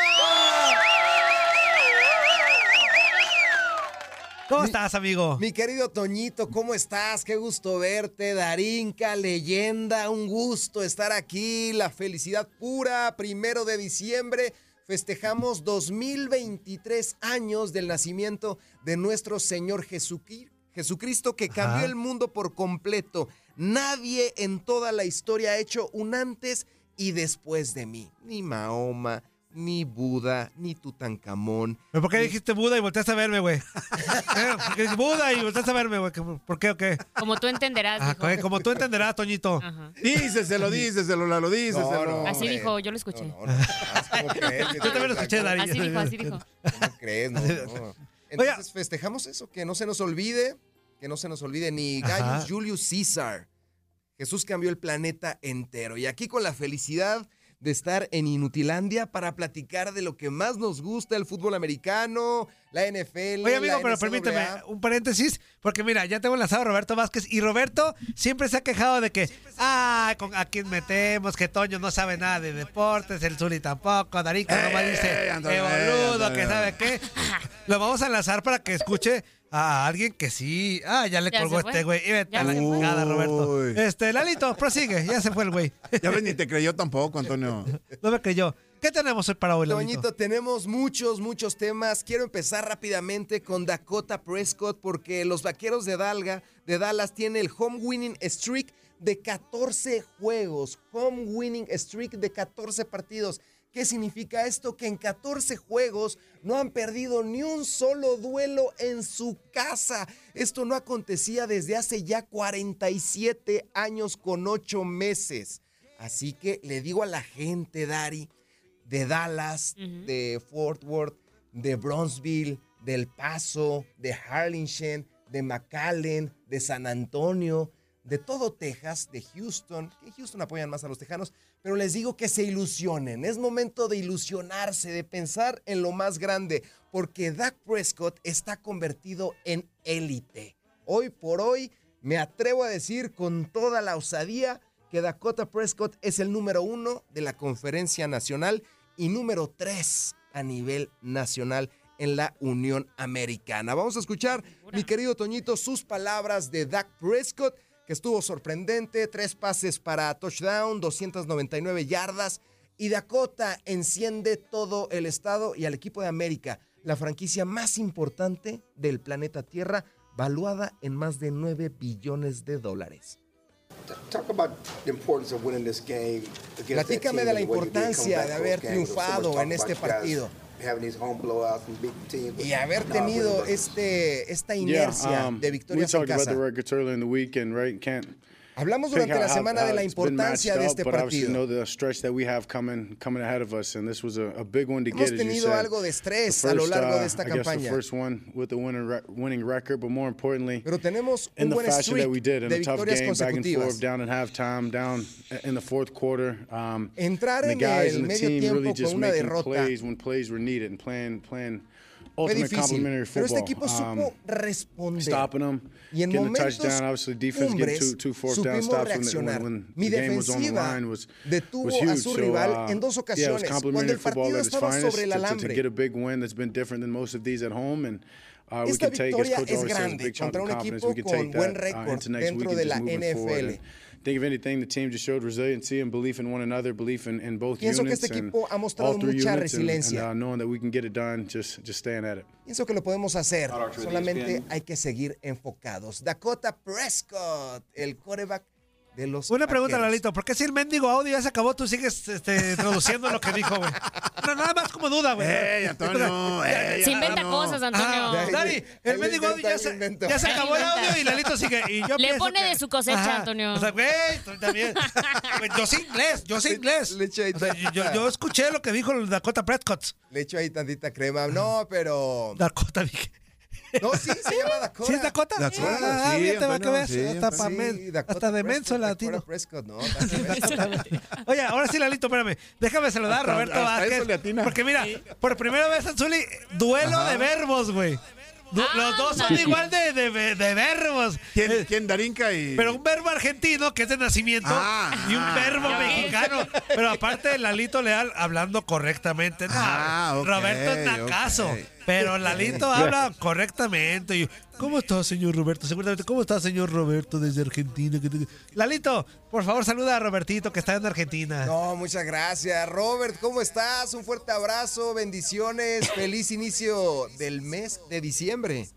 ¿Cómo estás, amigo? Mi querido Toñito, ¿cómo estás? Qué gusto verte, Darinka, leyenda, un gusto estar aquí, la felicidad pura, primero de diciembre, festejamos 2023 años del nacimiento de nuestro Señor Jesucri- Jesucristo que cambió Ajá. el mundo por completo. Nadie en toda la historia ha hecho un antes y después de mí, ni Mahoma, ni Buda, ni Tutankamón. ¿Pero ¿Por qué dijiste Buda y volteaste a verme, güey? ¿Eh? Buda y volteaste a verme, güey. ¿Qué- ¿Por qué o qué? Como tú entenderás, Ah, dijo. co- como tú entenderás, Toñito. Ajá. Díceselo, díseselo, Lalo, díseselo. No, no. Así hombre. dijo, yo lo escuché. No, no, no, ¿cómo crees? Yo también lo escuché, Dari. Así dijo, así dijo. ¿Cómo crees? No, no. Entonces festejamos eso, que no se nos olvide, que no se nos olvide ni Ajá. Gaius Julius Caesar. Jesús cambió el planeta entero. Y aquí con la felicidad de estar en Inutilandia para platicar de lo que más nos gusta, el fútbol americano, la NFL. Oye, amigo, la pero NCAA. permíteme un paréntesis, porque mira, ya tengo enlazado a Roberto Vázquez y Roberto siempre se ha quejado de que, ah, con, a quién metemos, que Toño no sabe nada de deportes, el Zuli tampoco, Darica nomás Ey, dice, Antonio, qué ey, boludo, que sabe qué. Lo vamos a enlazar para que escuche a alguien que sí. Ah, ya le Ya colgó este güey. Y vete a la Roberto. Este, Lalito, prosigue, ya se fue el güey. Ya ves, ni te creyó tampoco, Antonio. No me creyó. ¿Qué tenemos hoy para hoy, Lalito? Toñito, tenemos muchos, muchos temas. Quiero empezar rápidamente con Dakota Prescott porque los vaqueros de, Dalga, de Dallas tienen el home winning streak de 14 juegos. Home winning streak de 14 partidos. ¿Qué significa esto? Que en 14 juegos no han perdido ni un solo duelo en su casa. Esto no acontecía desde hace ya 47 años con 8 meses. Así que le digo a la gente, Dari, de Dallas, de Fort Worth, de Bronzeville, del Paso, de Harlingen, de McAllen, de San Antonio, de todo Texas, de Houston, que en Houston apoyan más a los tejanos, pero les digo que se ilusionen. Es momento de ilusionarse, de pensar en lo más grande, porque Dak Prescott está convertido en élite. Hoy por hoy, me atrevo a decir con toda la osadía que Dakota Prescott es el número uno de la conferencia nacional y número tres a nivel nacional en la Unión Americana. Vamos a escuchar, mi querido Toñito, sus palabras de Dak Prescott, que estuvo sorprendente, tres pases para touchdown, 299 yardas, y Dakota enciende todo el estado y al equipo de América, la franquicia más importante del planeta Tierra, valuada en más de 9 billones de dólares. Talk about the importance of winning this game against that Platícame de la importancia de haber triunfado en este partido. Having these home blowouts and beating teams. y haber tenido este, esta Yeah, um, de we victorias en talked about the records earlier in the weekend, right? Can't Hablamos durante la semana how de la importancia de este partido. Hemos tenido algo de estrés a lo largo uh, de esta guess the campaña. Pero tenemos un buen fashion streak that we did in de a tough victorias game, back and consecutivas. forth, down at halftime, down in the fourth quarter. Um, Entrar en el medio tiempo con una derrota. fue difícil. Pero este equipo supo responder. Stopping them, y en momentos cumbres, supimos reaccionar. Mi defensiva detuvo a su rival en dos ocasiones cuando el partido estaba sobre el alambre. Esta victoria es grande contra un equipo con buen récord dentro de la NFL. Think if anything, the team just showed resiliency and belief in one another, belief in, in both Pienso que units este and equipo ha mostrado all three mucha units and- resiliencia. And, uh, knowing that we can get it done, just, just staying at it. Pienso que lo podemos hacer. Solamente ESPN. hay que seguir enfocados. Dakota Prescott, el quarterback de los Una pregunta, Vaqueros. Lalito. ¿Por qué si el mendigo audio ya se acabó, tú sigues este, traduciendo lo que dijo, güey? No, nada más como duda, güey. ¡Ey, Antonio! ¡Ey, Se inventa cosas, Antonio. Ah, el mendigo audio ya se, ya acabó el audio y Lalito sigue. Y yo Le pone que- de su cosecha, Antonio. O sea, güey, también. Yo sé inglés, yo sé inglés. Le echo ahí O sea, yo, yo- escuché lo que dijo Dakota Prescott. Le echo ahí tantita crema. No, pero. Dakota, dije. No, sí, se llama Dakota. ¿Sí es Dakota? Dakota, Ah, sí, bien, te va que ves. sí, hasta, men- Sí, Dakota hasta de menso el Dakota latino. Prescott, ¿no? Oye, ahora sí, Lalito, espérame. Déjame saludar a Roberto Vázquez. Porque mira, por primera vez en Zuli, duelo de verbos, güey. Du- Los dos son igual de, de, de verbos. ¿Quién, Eh, quién Darinka y...? Pero un verbo argentino que es de nacimiento Ah, y un ah, verbo ah. mexicano. Pero aparte, Lalito Leal hablando correctamente. No, Ah, ok, Roberto es nacazo. ok. Pero Lalito habla correctamente. Y, ¿Cómo está, señor Roberto? Seguramente, ¿cómo está, señor Roberto, desde Argentina? Que te- Lalito, por favor, saluda a Robertito, que está en Argentina. No, muchas gracias. Robert, ¿cómo estás? Un fuerte abrazo, bendiciones, feliz inicio del mes de diciembre.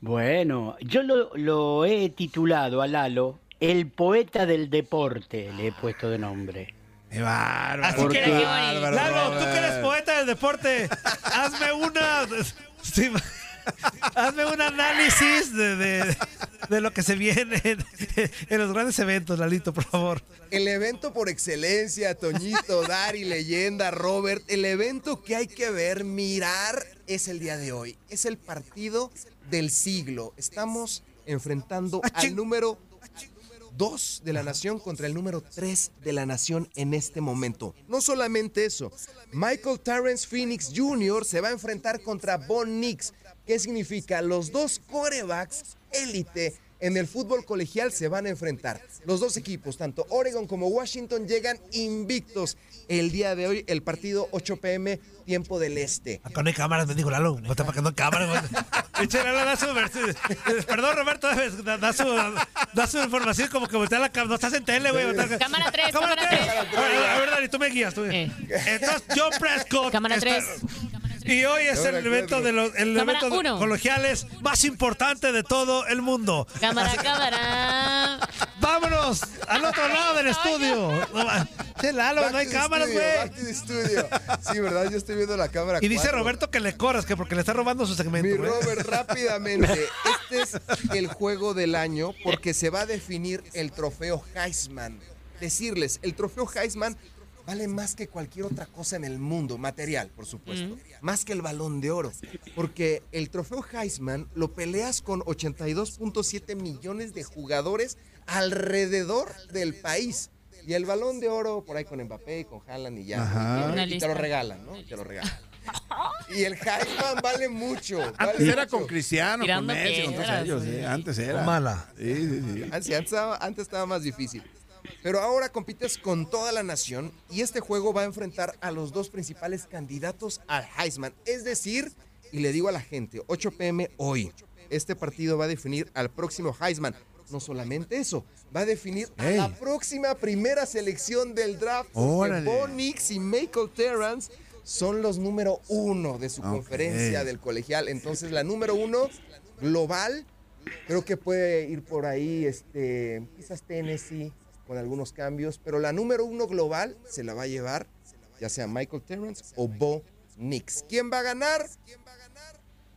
Bueno, yo lo, lo he titulado a Lalo El poeta del deporte, le he puesto de nombre. ¡Qué bárbaro! Así que, bárbaro, Lalo, tú que eres poeta del deporte, hazme una. sí, hazme un análisis de, de- de lo que se viene en, en los grandes eventos, Lalito, por favor. El evento por excelencia, Toñito, Dari, leyenda, Robert. El evento que hay que ver, mirar, es el día de hoy. Es el partido del siglo. Estamos enfrentando al número 2 de la nación contra el número 3 de la nación en este momento. No solamente eso, Michael Terrence Phoenix Jr. se va a enfrentar contra Von Nix. ¿Qué significa? Los dos corebacks élite en el fútbol colegial se van a enfrentar. Los dos equipos, tanto Oregon como Washington, llegan invictos. El día de hoy, el partido 8 pm, tiempo del este. Acá no hay cámaras, me digo Lalo. No está hay cámaras. Perdón, Roberto, da, da su, da su información como que voltea la cámara. No estás en tele, güey. Cámara tres, Cámara cámara 3. tres. A ver, Dani, tú me guías. Tú. Eh. Entonces, John Prescott. Cámara está- tres. Y hoy es el evento de los el evento de- colegiales más importante de todo el mundo. Cámara, cámara. Vámonos al otro lado del estudio. Che, Lalo, Back no hay cámaras, güey. Sí, ¿verdad? Yo estoy viendo la cámara. Y dice cuatro. Roberto que le corras, que porque le está robando su segmento. Mi. Robert, rápidamente. Este es el juego del año porque se va a definir el trofeo Heisman. Decirles, el trofeo Heisman vale más que cualquier otra cosa en el mundo, material, por supuesto. Más que el balón de oro. Porque el trofeo Heisman lo peleas con 82.7 millones de jugadores alrededor del país. Y el balón de oro por ahí con Mbappé y con Haaland y ya. Y te lo regalan, ¿no? Y te lo regalan. Y el Heisman vale mucho. vale Antes era con Cristiano, Tirando con Messi, con todos ellos. güey. sí, Antes era. Mala. Sí, sí, sí. Antes, antes estaba, antes estaba más difícil. Pero ahora compites con toda la nación y este juego va a enfrentar a los dos principales candidatos al Heisman. Es decir, y le digo a la gente, 8 pm hoy, este partido va a definir al próximo Heisman. No solamente eso, va a definir a la próxima primera selección del draft. Porque Órale. Bo Nix y Michael Terrance son los número uno de su conferencia del colegial. Entonces, la número uno global Creo que puede ir por ahí, este, quizás Tennessee con algunos cambios, pero la número uno global se la va a llevar ya sea Michael Terrence o Bo Nix. ¿Quién va a ganar?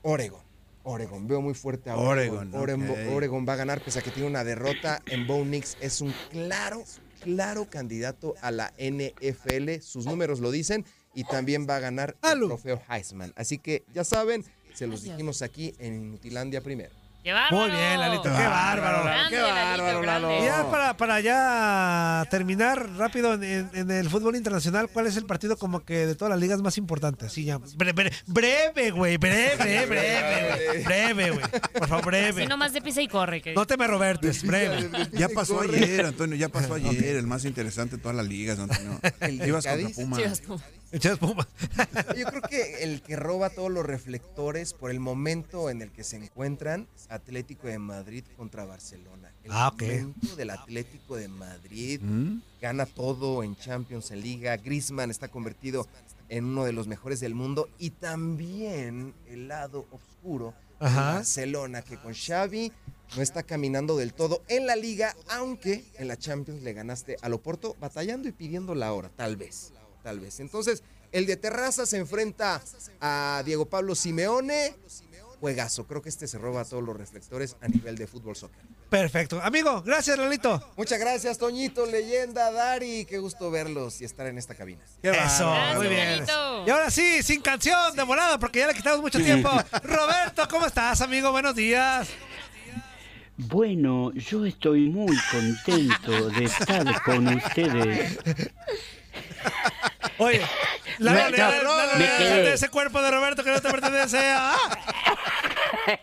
Oregon. Oregon, veo muy fuerte a Oregon. Oregon, Oregon, ok. Oregon va a ganar pese a que tiene una derrota en Bo Nix. Es un claro, claro candidato a la NFL. Sus números lo dicen. Y también va a ganar el trofeo Heisman. Así que ya saben, se los dijimos aquí en Inutilandia primero. ¡Qué bárbaro! Muy bien, Lalito, qué bárbaro. Grande, Qué bárbaro, Lalito, Lalo. grande. Y ya para, para ya terminar rápido en, en- en el fútbol internacional, ¿cuál es el partido como que de todas las ligas más importantes? Sí, ya. Bre- bre- breve, güey, breve, breve, güey. Breve, güey. Por favor, breve. Así nomás de pisa y corre. que- No te me robertes, breve. Ya pasó ayer, Antonio, ya pasó ayer, el más interesante de todas las ligas, Antonio. El Chivas contra. Pumas. Chivas, pum. Echas puma. Yo creo que el que roba todos los reflectores por el momento en el que se encuentran, Atlético de Madrid contra Barcelona. El Ah, ok. momento del Atlético de Madrid ¿Mm? gana todo en Champions, en Liga. Griezmann está convertido en uno de los mejores del mundo y también el lado oscuro de. Barcelona que con Xavi no está caminando del todo en la Liga, aunque en la Champions le ganaste al Oporto batallando y pidiendo la hora, tal vez, tal vez. Entonces, el de Terraza se enfrenta a Diego Pablo Simeone. Juegazo, creo que este se roba todos los reflectores a nivel de fútbol soccer. Perfecto. Amigo, gracias, Lalito. Muchas gracias, Toñito, leyenda, Dari. Qué gusto verlos y estar en esta cabina. Eso, Gracias, muy bien. Lalito. Y ahora sí, sin canción de volada, porque ya le quitamos mucho tiempo. Roberto, ¿cómo estás, amigo? Buenos días. Bueno, yo estoy muy contento de estar con ustedes. Oye, le- no, me quedé. de ese cuerpo de Roberto que no te pertenece. ¡Ah!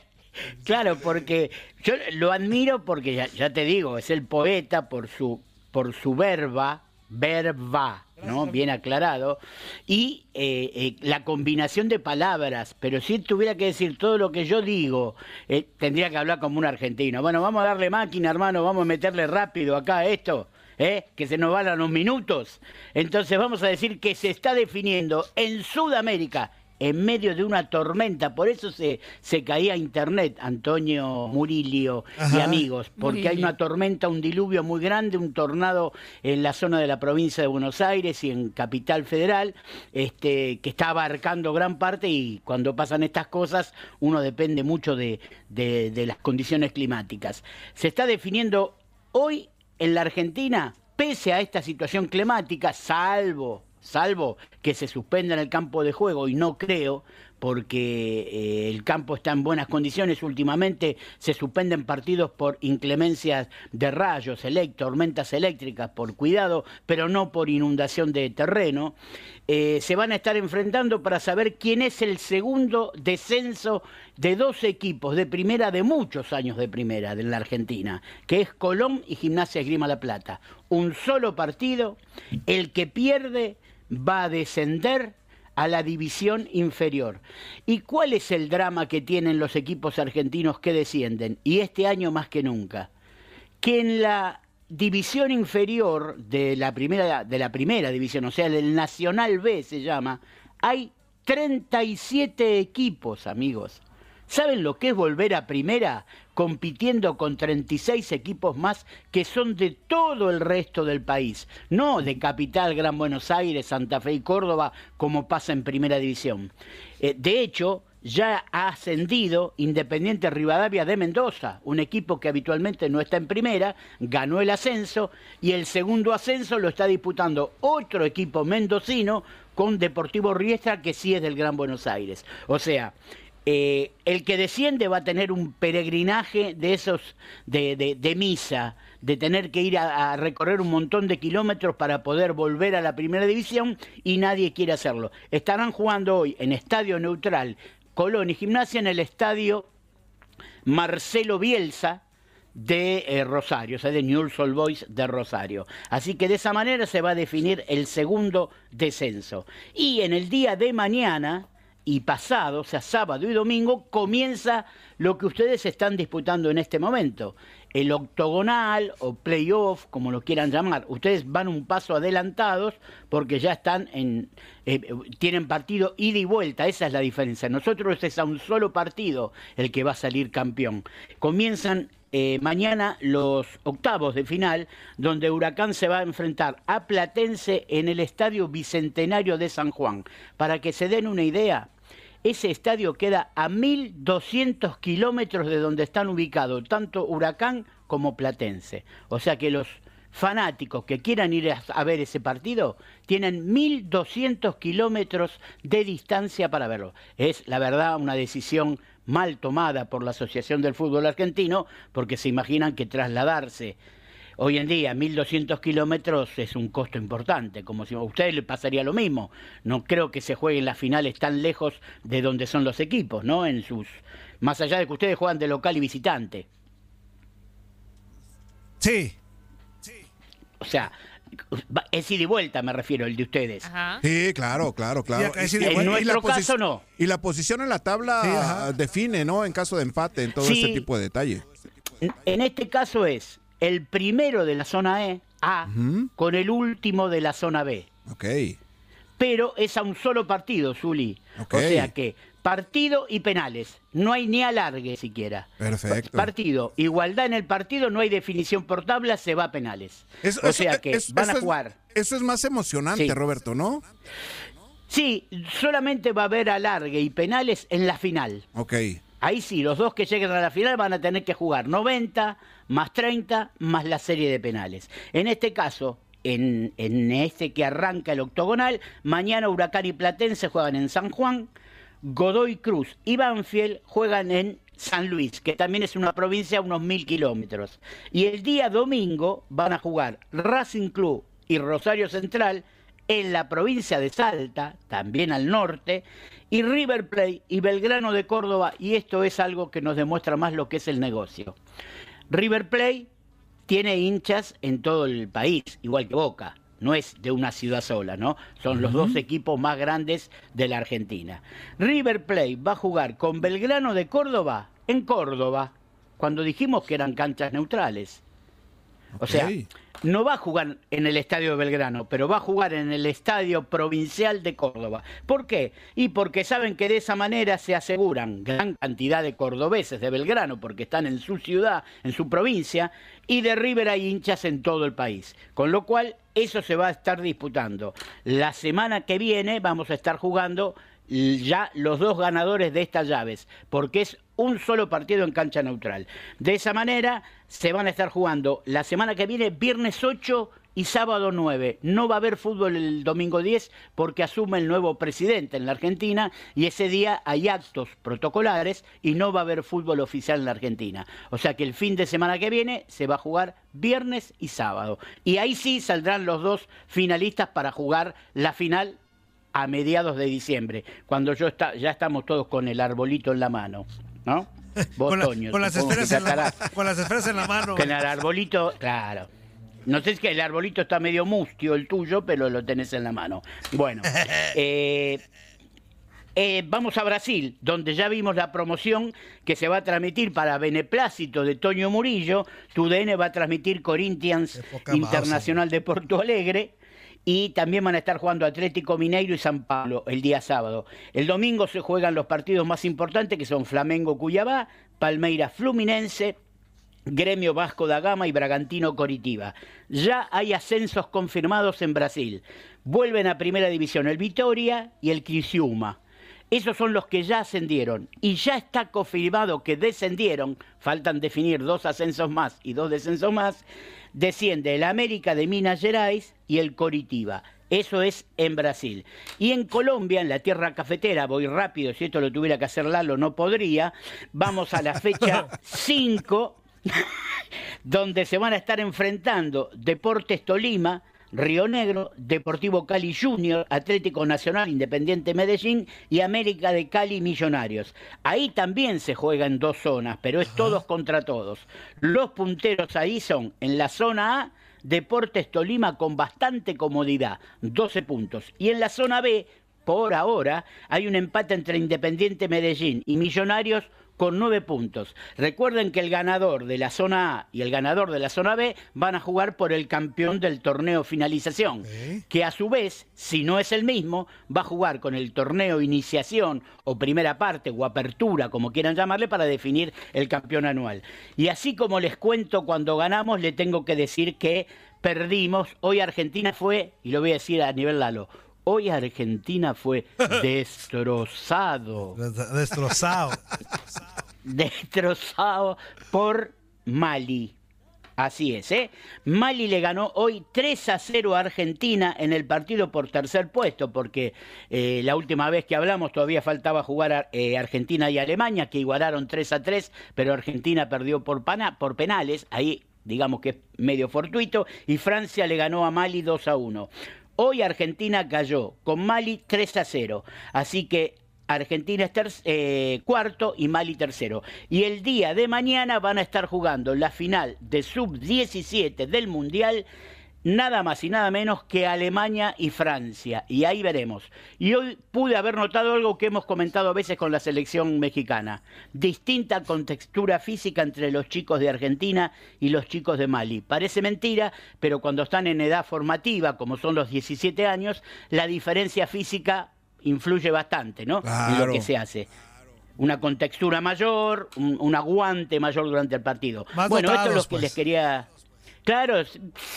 Claro, porque yo lo admiro porque ya, ya te digo, es el poeta por su por su verba, verba, ¿no? Bien aclarado. Y eh, eh, la combinación de palabras, pero si tuviera que decir todo lo que yo digo, eh, tendría que hablar como un argentino. Bueno, vamos a darle máquina, hermano, vamos a meterle rápido acá a esto. ¿Eh? que se nos van a los minutos. Entonces vamos a decir que se está definiendo en Sudamérica en medio de una tormenta, por eso se, se caía internet, Antonio Murillo y Ajá. amigos, porque hay una tormenta, un diluvio muy grande, un tornado en la zona de la provincia de Buenos Aires y en Capital Federal, este, que está abarcando gran parte y cuando pasan estas cosas uno depende mucho de, de- de las condiciones climáticas. Se está definiendo hoy en la Argentina, pese a esta situación climática, salvo salvo que se suspenda en el campo de juego, y no creo, porque eh, el campo está en buenas condiciones. Últimamente se suspenden partidos por inclemencias de rayos, tormentas eléctricas, por cuidado, pero no por inundación de terreno. Eh, se van a estar enfrentando para saber quién es el segundo descenso de dos equipos de primera, de muchos años de primera de la Argentina, que es Colón y Gimnasia Esgrima La Plata. Un solo partido, el que pierde va a descender a la división inferior. ¿Y cuál es el drama que tienen los equipos argentinos que descienden? Y este año más que nunca. Que en la división inferior de la primera, de la primera división, o sea, del Nacional B se llama, hay 37 equipos, amigos. ¿Saben lo que es volver a primera compitiendo con 36 equipos más que son de todo el resto del país? No de Capital, Gran Buenos Aires, Santa Fe y Córdoba, como pasa en primera división. Eh, de hecho, ya ha ascendido Independiente Rivadavia de Mendoza, un equipo que habitualmente no está en primera, ganó el ascenso y el segundo ascenso lo está disputando otro equipo mendocino con Deportivo Riestra que sí es del Gran Buenos Aires. O sea, eh, el que desciende va a tener un peregrinaje de esos de, misa, de tener que ir a, a recorrer un montón de kilómetros para poder volver a la primera división y nadie quiere hacerlo. Estarán jugando hoy en estadio neutral Colón y Gimnasia en el estadio Marcelo Bielsa de eh, Rosario, o sea, de Newell's Old Boys de Rosario. Así que de esa manera se va a definir el segundo descenso. Y en el día de mañana y pasado, o sea, sábado y domingo, comienza lo que ustedes están disputando en este momento. El octogonal o playoff, como lo quieran llamar. Ustedes van un paso adelantados porque ya están en. eh, tienen partido ida y vuelta, esa es la diferencia. Nosotros es a un solo partido el que va a salir campeón. Comienzan eh, mañana los octavos de final, donde Huracán se va a enfrentar a Platense en el Estadio Bicentenario de San Juan. Para que se den una idea, ese estadio queda a 1.200 kilómetros de donde están ubicados tanto Huracán como Platense. O sea que los fanáticos que quieran ir a, ver ese partido tienen 1.200 kilómetros de distancia para verlo. Es, la verdad, una decisión mal tomada por la Asociación del Fútbol Argentino, porque se imaginan que trasladarse hoy en día 1.200 kilómetros es un costo importante, como si a usted le pasaría lo mismo. No creo que se jueguen las finales tan lejos de donde son los equipos, ¿no? En sus más allá de que ustedes juegan de local y visitante. Sí. O sea, es ida y vuelta, me refiero, el de ustedes. Sí, claro, claro, claro. Sí, en nuestro caso, no. Y la posición en la tabla Sí, ajá. define, ¿no? En caso de empate, en todo Sí. ese tipo de detalle. En este caso es el primero de la zona E, A, con el último de la zona B. Ok. Pero es a un solo partido, Zuli. Ok. O sea que partido y penales. No hay ni alargue siquiera. Perfecto. Partido, igualdad en el partido, no hay definición por tabla, se va a penales. Eso- o eso- sea que van a es- jugar. Eso es más emocionante, Sí. Roberto, ¿no? Sí, solamente va a haber alargue y penales en la final. Ok. Ahí sí, los dos que lleguen a la final van a tener que jugar 90 más 30 más la serie de penales. En este caso, en, en este que arranca el octogonal, mañana Huracán y Platense juegan en San Juan, Godoy Cruz y Banfield juegan en San Luis, que también es una provincia a unos mil kilómetros. Y el día domingo van a jugar Racing Club y Rosario Central en la provincia de Salta, también al norte, y River Plate y Belgrano de Córdoba, y esto es algo que nos demuestra más lo que es el negocio. River Plate tiene hinchas en todo el país, igual que Boca. No es de una ciudad sola, ¿no? Son los dos equipos más grandes de la Argentina. River Plate va a jugar con Belgrano de Córdoba en Córdoba, cuando dijimos que eran canchas neutrales. O sea, no va a jugar en el estadio de Belgrano, pero va a jugar en el estadio provincial de Córdoba. ¿Por qué? Y porque saben que de esa manera se aseguran gran cantidad de cordobeses de Belgrano, porque están en su ciudad, en su provincia, y de River hay hinchas en todo el país. Con lo cual, eso se va a estar disputando. La semana que viene vamos a estar jugando ya los dos ganadores de estas llaves, porque es un solo partido en cancha neutral. De esa manera se van a estar jugando la semana que viene, viernes 8 y sábado 9. No va a haber fútbol el domingo 10 porque asume el nuevo presidente en la Argentina y ese día hay actos protocolares y no va a haber fútbol oficial en la Argentina. O sea que el fin de semana que viene se va a jugar viernes y sábado. Y ahí sí saldrán los dos finalistas para jugar la final a mediados de diciembre, cuando yo está, ya estamos todos con el arbolito en la mano, ¿no? Vos, Con, la- Toño, con las esferas en la, con las esferas en la mano. con el arbolito, claro. No sé si el arbolito está medio mustio el tuyo, pero lo tenés en la mano. Bueno, eh, eh, vamos a Brasil, donde ya vimos la promoción que se va a transmitir para beneplácito de Toño Murillo. TUDN va a transmitir Corinthians Internacional de Porto Alegre. Y también van a estar jugando Atlético Mineiro y San Pablo el día sábado. El domingo se juegan los partidos más importantes que son Flamengo Cuyabá, Palmeiras Fluminense, Gremio Vasco da Gama y Bragantino Coritiba. Ya hay ascensos confirmados en Brasil. Vuelven a Primera División el Vitoria y el Criciúma. Esos son los que ya ascendieron. Y ya está confirmado que descendieron. Faltan definir dos ascensos más y dos descensos más. Desciende el América de Minas Gerais y el Coritiba. Eso es en Brasil. Y en Colombia, en la tierra cafetera, voy rápido, si esto lo tuviera que hacer Lalo no podría, vamos a la fecha 5, donde se van a estar enfrentando Deportes Tolima, Río Negro, Deportivo Cali Junior, Atlético Nacional, Independiente Medellín y América de Cali Millonarios. Ahí también se juega en dos zonas, pero es todos contra todos. Los punteros ahí son en la zona A, Deportes Tolima con bastante comodidad, 12 puntos. Y en la zona B, por ahora, hay un empate entre Independiente Medellín y Millonarios con nueve puntos. Recuerden que el ganador de la zona A y el ganador de la zona B van a jugar por el campeón del torneo finalización, que a su vez, si no es el mismo, va a jugar con el torneo iniciación o primera parte o apertura, como quieran llamarle, para definir el campeón anual. Y así como les cuento cuando ganamos, le tengo que decir que perdimos. Hoy Argentina fue, y lo voy a decir a nivel Lalo, hoy Argentina fue destrozado. Destrozado. destrozado por Mali. Así es, ¿eh? Mali le ganó hoy 3 a 0 a Argentina en el partido por tercer puesto, porque eh, la última vez que hablamos todavía faltaba jugar a, eh, Argentina y Alemania, que igualaron 3 a 3, pero Argentina perdió por, pana- por penales, ahí digamos que es medio fortuito, y Francia le ganó a Mali 2 a 1. Hoy Argentina cayó con Mali 3 a 0, así que Argentina es eh, cuarto y Mali tercero. Y el día de mañana van a estar jugando la final de sub-17 del Mundial, nada más y nada menos que Alemania y Francia. Y ahí veremos. Y hoy pude haber notado algo que hemos comentado a veces con la selección mexicana. Distinta contextura física entre los chicos de Argentina y los chicos de Mali. Parece mentira, pero cuando están en edad formativa, como son los 17 años, la diferencia física influye bastante, ¿no? En Claro. lo que se hace. Una contextura mayor, un, un aguante mayor durante el partido. Más bueno, esto es lo que pues. les quería. Claro,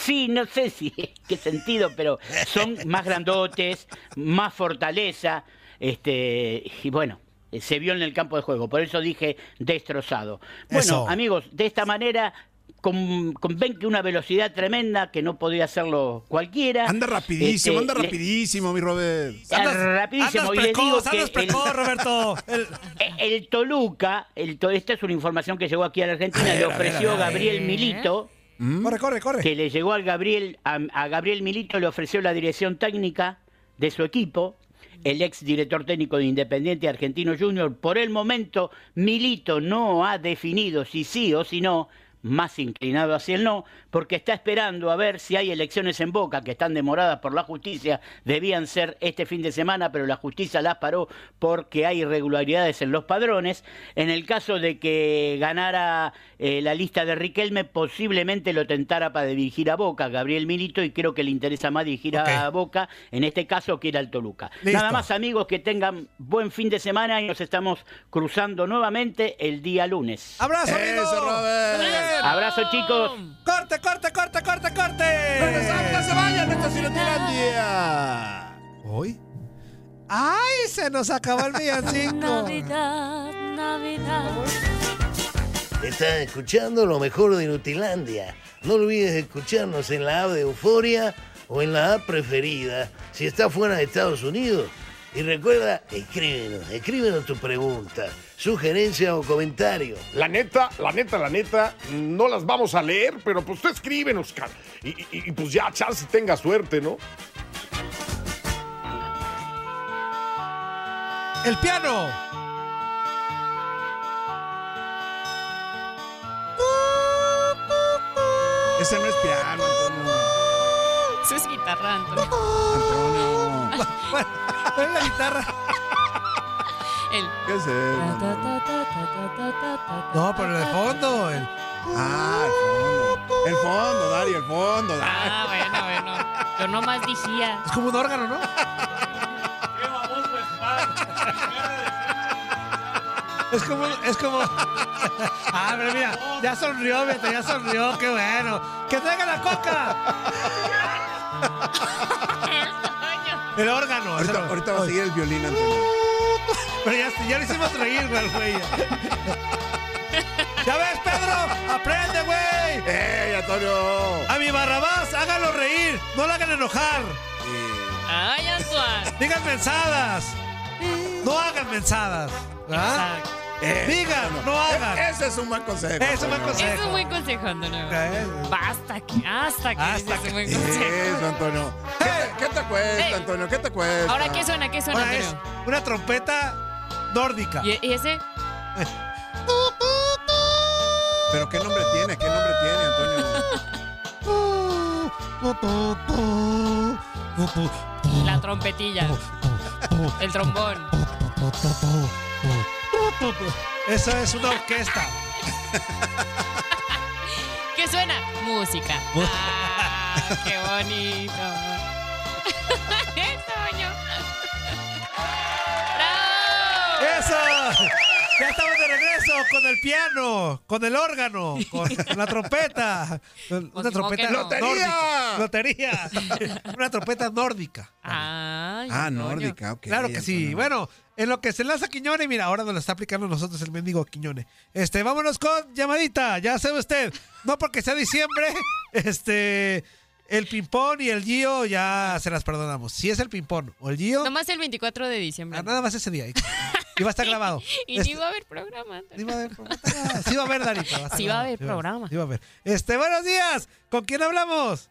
sí, no sé si qué sentido, pero son más grandotes, más fortaleza, este, y bueno, eh, se vio en el campo de juego, por eso dije destrozado. Bueno, Eso. amigos, de esta manera con, con ven que una velocidad tremenda que no podía hacerlo cualquiera. Anda rapidísimo, Este, anda le- rapidísimo, mi Robert. Andas- rapidísimo. y les digo precoz, que andas el- precoz, Roberto. El- el Toluca, el, esta es una información que llegó aquí a la Argentina, A ver, le a ver, ofreció a ver. Gabriel Milito, Corre, corre, corre. que le llegó al Gabriel, a, a Gabriel Milito le ofreció la dirección técnica de su equipo, el ex director técnico de Independiente Argentino Junior. Por el momento, Milito no ha definido si sí o si no, más inclinado hacia el no, porque está esperando a ver si hay elecciones en Boca que están demoradas por la justicia, debían ser este fin de semana, pero la justicia las paró porque hay irregularidades en los padrones. En el caso de que ganara eh, la lista de Riquelme, posiblemente lo tentara para dirigir a Boca, Gabriel Milito, y creo que le interesa más dirigir a Boca, en este caso que ir al Toluca. Listo. Nada más amigos, que tengan buen fin de semana y nos estamos cruzando nuevamente el día lunes. ¡Abrazo, amigo! Abrazo chicos. ¡Corte, corte, corte, corte, corte! Regresamos, no se vayan, esto es Inutilandia. ¿Hoy? ¡Ay, se nos acabó el villancico! Navidad, Navidad. Estás escuchando lo mejor de Inutilandia. No olvides escucharnos en la app de Euforia o en la app preferida si estás fuera de Estados Unidos. Y recuerda, escríbenos, escríbenos tu pregunta, sugerencia o comentario. La neta, la neta, la neta, no las vamos a leer, pero pues tú escríbenos, cara. Y, y- y, pues ya, chance tenga suerte, ¿no? ¡El piano! Ese no es piano, Antonio. Eso es guitarra, Antonio. Antonio. La guitarra. El... ¿Qué es eso? No, pero de fondo. el- Ah, el fondo. El fondo, Dario, el fondo. Dario. Ah, bueno, bueno. Yo nomás dijía. Es como un órgano, ¿no? Es como, es como. Ah, pero mira, ya sonrió, Beto, ya sonrió, qué bueno. ¡Que traiga la coca! El órgano. Ahorita, ahorita va a seguir el violín, Antonio. Pero ya, ya lo hicimos reír, güey. ¿Ya ves, Pedro? ¡Aprende, güey! ¡Ey, Antonio! A mi Barrabás, hágalo reír, no lo hagan enojar. Ay, Antoine. Digan mensadas. No hagan mensadas. ¿verdad? Exacto. Eh, Digan, no hagan. E- Ese es un buen consejo. Es un buen consejo. Es un buen consejo, Antonio. Eh, Basta que, hasta que Hasta es que- un buen consejo. Eso, Antonio. ¿Qué te, qué te cuesta, Ey. Antonio? ¿Qué te cuesta? Ahora, ¿qué suena? ¿Qué suena, Ahora es Antonio? una trompeta nórdica. ¿Y, y ese? ¿Pero qué nombre tiene? ¿Qué nombre tiene, Antonio? La trompetilla. El trombón. Eso es una orquesta. ¿Qué suena? Música. Ah, qué bonito. Toño. ¡Bravo! ¡Eso! Ya estamos de regreso con el piano, con el órgano, con la trompeta. Con Una Pues, trompeta nórdica. ¡Lotería! Una trompeta nórdica. Ah, Ay, Ah, Antonio. nórdica, ok. Claro que sí. Bueno, en lo que se lanza Quiñone, mira, ahora nos lo está aplicando nosotros el mendigo Quiñone. Este, vámonos con llamadita, ya sabe usted. No porque sea diciembre, este, el ping-pong y el Gio ya se las perdonamos. Si es el ping-pong o el Gio, Nomás el 24 de diciembre. ah, nada más ese día. Y, va a estar grabado. Y Este, ni va a haber programa. sí va a haber programa. Sí va a haber, Darito. va a estar Sí va a haber programa. Sí va a haber. Este, buenos días. ¿Con quién hablamos?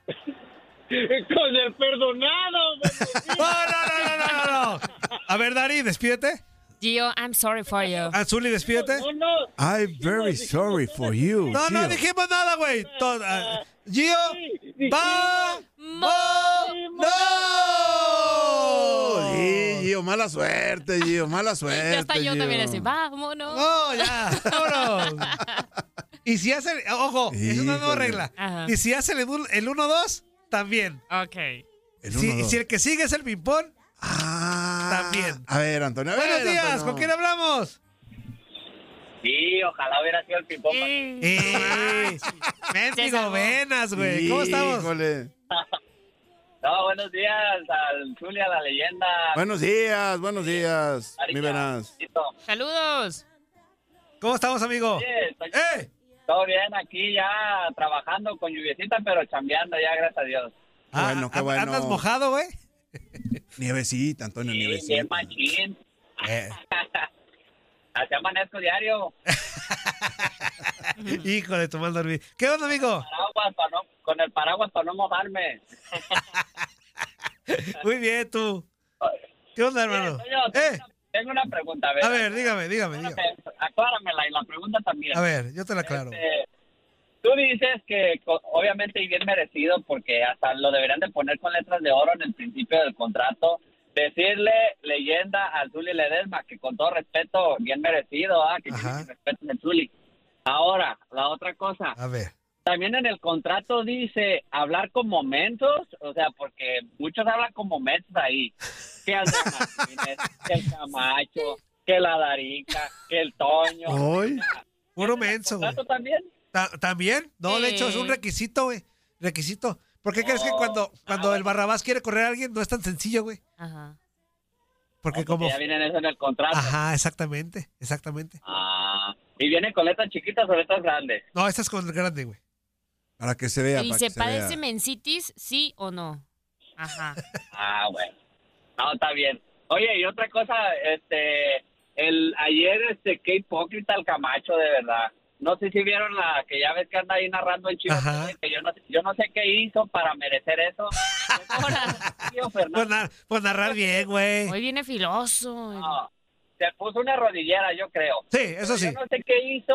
Con el perdonado. No, no, no, no, no, no, no. A ver, Dari, despídete. Gio, I'm sorry for you. Azuli, despídete. No, no. I'm very sorry for you. No, no dijimos nada, güey. Ah, Gio, va, mo, no. Sí, Gio, mala suerte, Gio, mala suerte. Ya está yo Gio. también así. Vámonos. No, ya, vámonos. Y si hace, el- ojo, es una nueva regla. Ajá. Y si hace el 1-2, también. Ok. El Si, uno, dos. si el que sigue es el ping-pong, Ah, También. A ver, Antonio. A ver, buenos días, Antonio. ¿con quién hablamos? Sí, ojalá hubiera sido el ping-pong. Eh, Mendigo Venas, güey. ¿Cómo estamos? Híjole. No, buenos días al Zulia, la leyenda. Buenos días, buenos días, mi Arica, venas. Tito. Saludos. ¿Cómo estamos, amigo? Estoy- ¡Eh! Todo bien aquí ya trabajando con lluviecita, pero chambeando ya, gracias a Dios. Bueno, qué Ah, bueno. ¿Andas mojado, güey? Nievecita, Antonio, Sí, bien nievecita. machín. Eh. Así amanezco diario. Hijo de tu mal dormir. ¿Qué onda, amigo? Paraguas pa' no- con el paraguas para no mojarme. Muy bien, tú. ¿Qué onda, hermano? Oye, Eh, Tengo una pregunta, a ver. a ver, dígame, dígame, dígame. Acláramela y la pregunta también. A ver, yo te la aclaro. Este, tú dices que obviamente y bien merecido porque hasta lo deberían de poner con letras de oro en el principio del contrato. Decirle leyenda al Zuli Ledesma que con todo respeto, bien merecido, ¿ah? que tiene que respeto al Zuli. Ahora, la otra cosa. A ver. También en el contrato dice hablar con momentos, o sea, porque muchos hablan con momentos ahí. Que Andrés Martínez, que el Camacho, que la Darica, que el Toño. Hoy. Puro menso, güey. ¿Contrato también? Ta- ¿También? No, de hecho, es un requisito, güey. Requisito. ¿Por qué crees que cuando, cuando el Barrabás quiere correr a alguien no es tan sencillo, güey? Ajá. Porque como... Ya vienen eso en el contrato. Ajá, exactamente, exactamente. Ah, ¿Y viene con letras chiquitas o letras grandes? No, esta es con el grande, güey. Para que se vea, ¿Y para se que se padece vea. mencitis, sí o no? Ajá. Ah, bueno. No, está bien. Oye, y otra cosa, este, el ayer, este, qué hipócrita el Camacho, de verdad. No sé si vieron la que ya ves que anda ahí narrando en Chivas, que yo no, yo no sé qué hizo para merecer eso. Pues, nar- pues narrar bien, güey. Hoy viene filoso. no, se puso una rodillera, yo creo. Sí, eso sí. Yo no sé qué hizo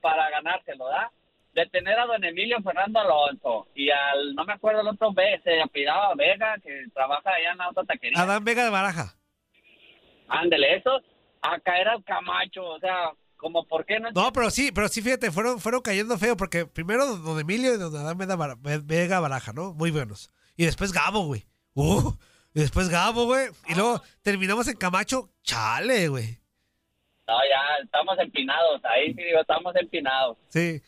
para ganárselo, ¿da? Detener a don Emilio Fernando Alonso y al, no me acuerdo el otro, ve, se apellidaba Vega, que trabaja allá en la otra taquería. Adán Vega de Baraja. Ándele, eso, a caer al Camacho, o sea, como por qué no... No, pero sí, pero sí, fíjate, fueron, fueron cayendo feo, porque primero don Emilio y don Adán Vega Bara- Vega Baraja, ¿no? Muy buenos. Y después Gabo, güey. Uh, y después Gabo, güey. Y luego terminamos en Camacho, chale, güey. No, ya, estamos empinados, ahí sí digo, estamos empinados. Sí.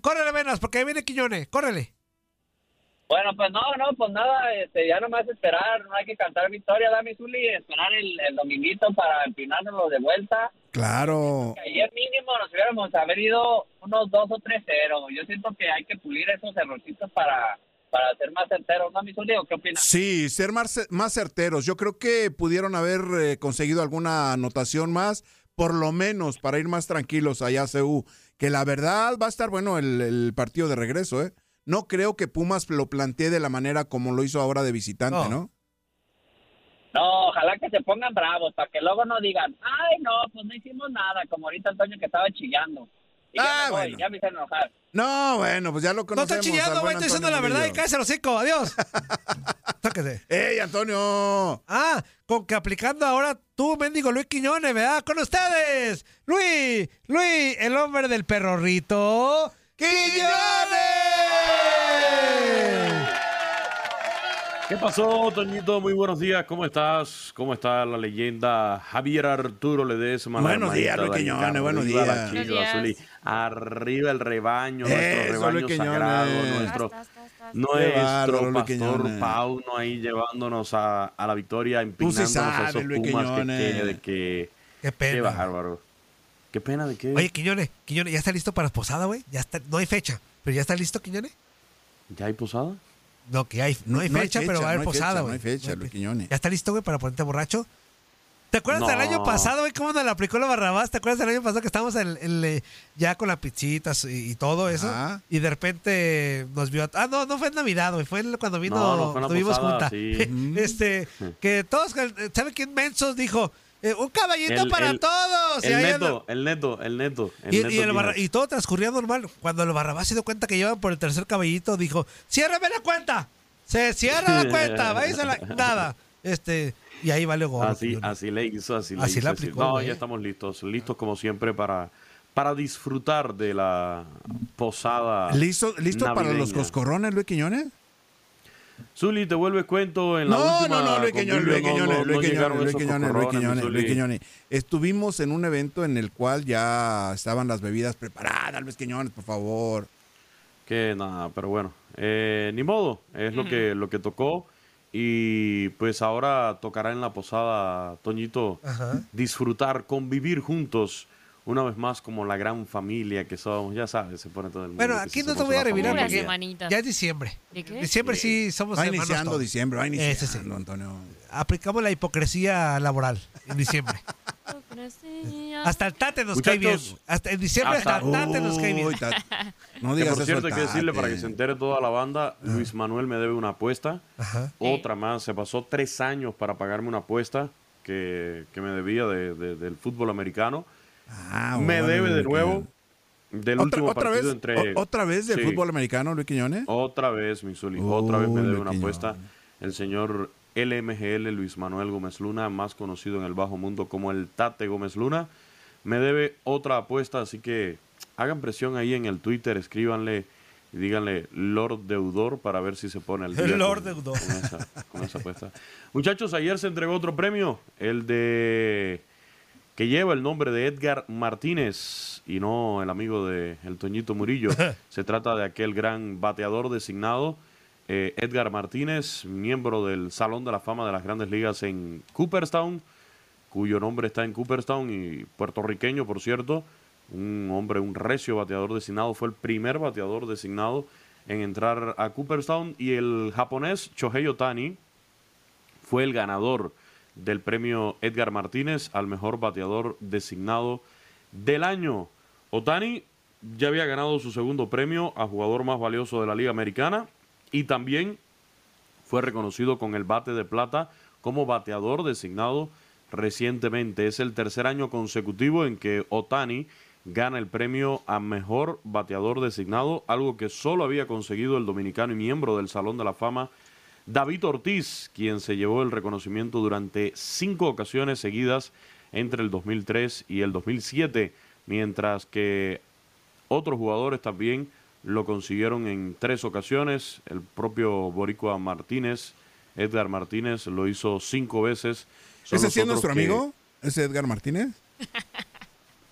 Córrele, Venas, porque ahí viene Quiñone, córrele. Bueno, pues no, no, pues nada, este, ya nomás esperar, no hay que cantar victoria, Dami Zuli, esperar el, el dominguito para empinárnoslo de vuelta. Claro. Que ayer mínimo nos hubiéramos haber ido unos 2 o 3-0. Yo siento que hay que pulir esos errorcitos para, para ser más certeros, ¿no, mi Zuli? ¿O qué opinas? Sí, ser más, más certeros. Yo creo que pudieron haber eh, conseguido alguna anotación más, por lo menos para ir más tranquilos allá a CU. Que la verdad va a estar bueno el, el partido de regreso, ¿eh? No creo que Pumas lo plantee de la manera como lo hizo ahora de visitante, ¿no? No, ojalá que se pongan bravos para que luego no digan, ay, no, pues no hicimos nada, como ahorita Antonio que estaba chillando. Y ya Ah, me voy, bueno. ya me hice enojar. No, bueno, pues ya lo No conocemos. está chillando, güey, estoy diciendo la verdad y cállese el hocico, adiós. Tóquese. ¡Ey, Antonio! Ah, con que aplicando ahora tú, mendigo Luis Quiñones, ¿verdad? Con ustedes, Luis, Luis, el hombre del perrorrito, Quiñones. ¿Qué pasó, Toñito? Muy buenos días. ¿Cómo estás? ¿Cómo está la leyenda Javier Arturo Ledesma? Buenos días, Luis? Quiñones, buenos días. Arriba el rebaño, nuestro Eso, rebaño sagrado, nuestro, nuestro pastor. Pauno ahí llevándonos a, a la victoria, empinándonos a esos Luis Pumas que, de que- Qué pena. Qué bárbaro. Qué pena de qué. Oye, Quiñones, Quiñones, ¿ya está listo para posada, güey? Ya está, no hay fecha, pero ya está listo, Quiñones. ¿Ya hay posada? No, que hay, no, hay, No hay fecha, fecha, pero va a haber no hay fecha, posada, no güey. hay fecha, Luis Quiñones. ¿Ya está listo, güey, para ponerte borracho? ¿Te acuerdas No. del año pasado, güey, cómo nos la aplicó la Barrabás? ¿Te acuerdas del año pasado que estábamos en, en, eh, ya con las pizzitas y, y todo eso? Ajá. Y de repente nos vio... Ah, no, no fue en Navidad, güey, fue cuando vino... No, no fue en la tuvimos posada, junta. sí. este, que todos, ¿sabe quién mensos dijo? Eh, un caballito El- para el- todos. Y El neto, anda- el neto, el neto. el y, neto y el dijo, Barra- y todo transcurría normal. Cuando el Barrabás se dio cuenta que llevaban por el tercer caballito, dijo, ciérrame la cuenta. Se cierra la cuenta, váyase a la... Nada. Este, y ahí vale gorro. Así, así le hizo, así le Así hizo. la así. aplicó, No, ya estamos listos, listos como siempre para, para disfrutar de la posada. ¿Listo, listo para los coscorrones, Luis Quiñones? Zuli, te vuelves cuento en la No, última no, no, Luis Quiñones, Luis no- Quiñones, Luis Quiñones, Luis Quiñones, Luis Quiñones, Luis. Quiñones. Estuvimos en un evento en el cual ya estaban las bebidas preparadas, Luis Quiñones, por favor. Que nada, pero bueno, eh, ni modo, es lo que lo que tocó y pues ahora tocará en la posada, Toñito, Ajá. disfrutar, convivir juntos una vez más como la gran familia que somos, ya sabes, se pone todo el mundo. Bueno, que aquí no te voy a. Puras porque semanitas. ya es diciembre. ¿De qué? Diciembre sí somos Va hermanos iniciando todos. diciembre, va iniciando, sí. Antonio. Aplicamos la hipocresía laboral en diciembre. Hasta el tate nos cae bien. Muchachos, Hasta en diciembre hasta el tate nos cae bien. No Que digas por eso cierto, hay que decirle para que se entere toda la banda, Luis Manuel me debe una apuesta. Ajá. Otra más, se pasó tres años para pagarme una apuesta que, que me debía de- de- del fútbol americano. Ah, me bueno, debe de nuevo del ¿Otra, último otra partido vez, entre... o- ¿Otra vez del Sí. fútbol americano, Luis Quiñones? Otra vez, mi Zuli, otra vez me debe Luis una Quiñones. apuesta el señor LMGL Luis Manuel Gómez Luna, más conocido en el bajo mundo como el Tate Gómez Luna. Me debe otra apuesta, así que hagan presión ahí en el Twitter, escríbanle y díganle Lord Deudor para ver si se pone al día Lord con, Deudor. con esa, con esa apuesta. Muchachos, ayer se entregó otro premio, el de que lleva el nombre de Edgar Martínez y no el amigo de el Toñito Murillo. Se trata de aquel gran bateador designado, eh, Edgar Martínez, miembro del Salón de la Fama de las Grandes Ligas en Cooperstown, cuyo nombre está en Cooperstown y puertorriqueño, por cierto. Un hombre, un recio bateador designado, fue el primer bateador designado en entrar a Cooperstown y el japonés Shohei Otani fue el ganador del premio Edgar Martínez al mejor bateador designado del año. Otani ya había ganado su segundo premio a jugador más valioso de la Liga Americana y también fue reconocido con el bate de plata como bateador designado recientemente. Es el tercer año consecutivo en que Otani gana el premio a mejor bateador designado, algo que solo había conseguido el dominicano y miembro del Salón de la Fama David Ortiz, quien se llevó el reconocimiento durante cinco ocasiones seguidas entre el 2003 y el 2007, mientras que otros jugadores también lo consiguieron en tres ocasiones. El propio Boricua Martínez, Edgar Martínez, lo hizo cinco veces. Son ¿Ese sí es nuestro que- amigo? ¿Ese Edgar Martínez?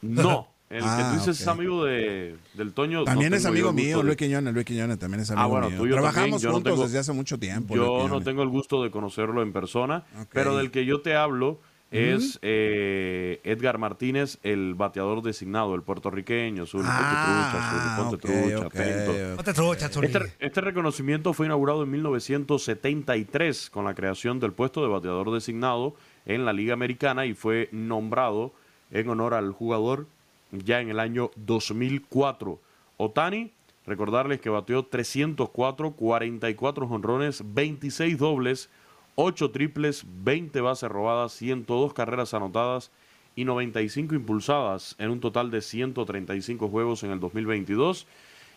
No, el que Ah, tú dices es amigo de, del Toño. También no es amigo mío, de- Luis Quiñones. Luis Quiñones también es amigo Ah, bueno, mío. Trabajamos también, yo no juntos tengo- desde hace mucho tiempo. Luis Yo no tengo el gusto de conocerlo en persona, pero del que yo te hablo es eh, Edgar Martínez, el bateador designado, el puertorriqueño. Zuli, Ah, ponte trucha, Zuli, ponte trucha. Este, este reconocimiento fue inaugurado en 1973 con la creación del puesto de bateador designado en la Liga Americana y fue nombrado en honor al jugador ya en el año 2004. Otani, recordarles que bateó 304, 44 jonrones, 26 dobles, 8 triples, 20 bases robadas, 102 carreras anotadas y 95 impulsadas en un total de 135 juegos en el 2022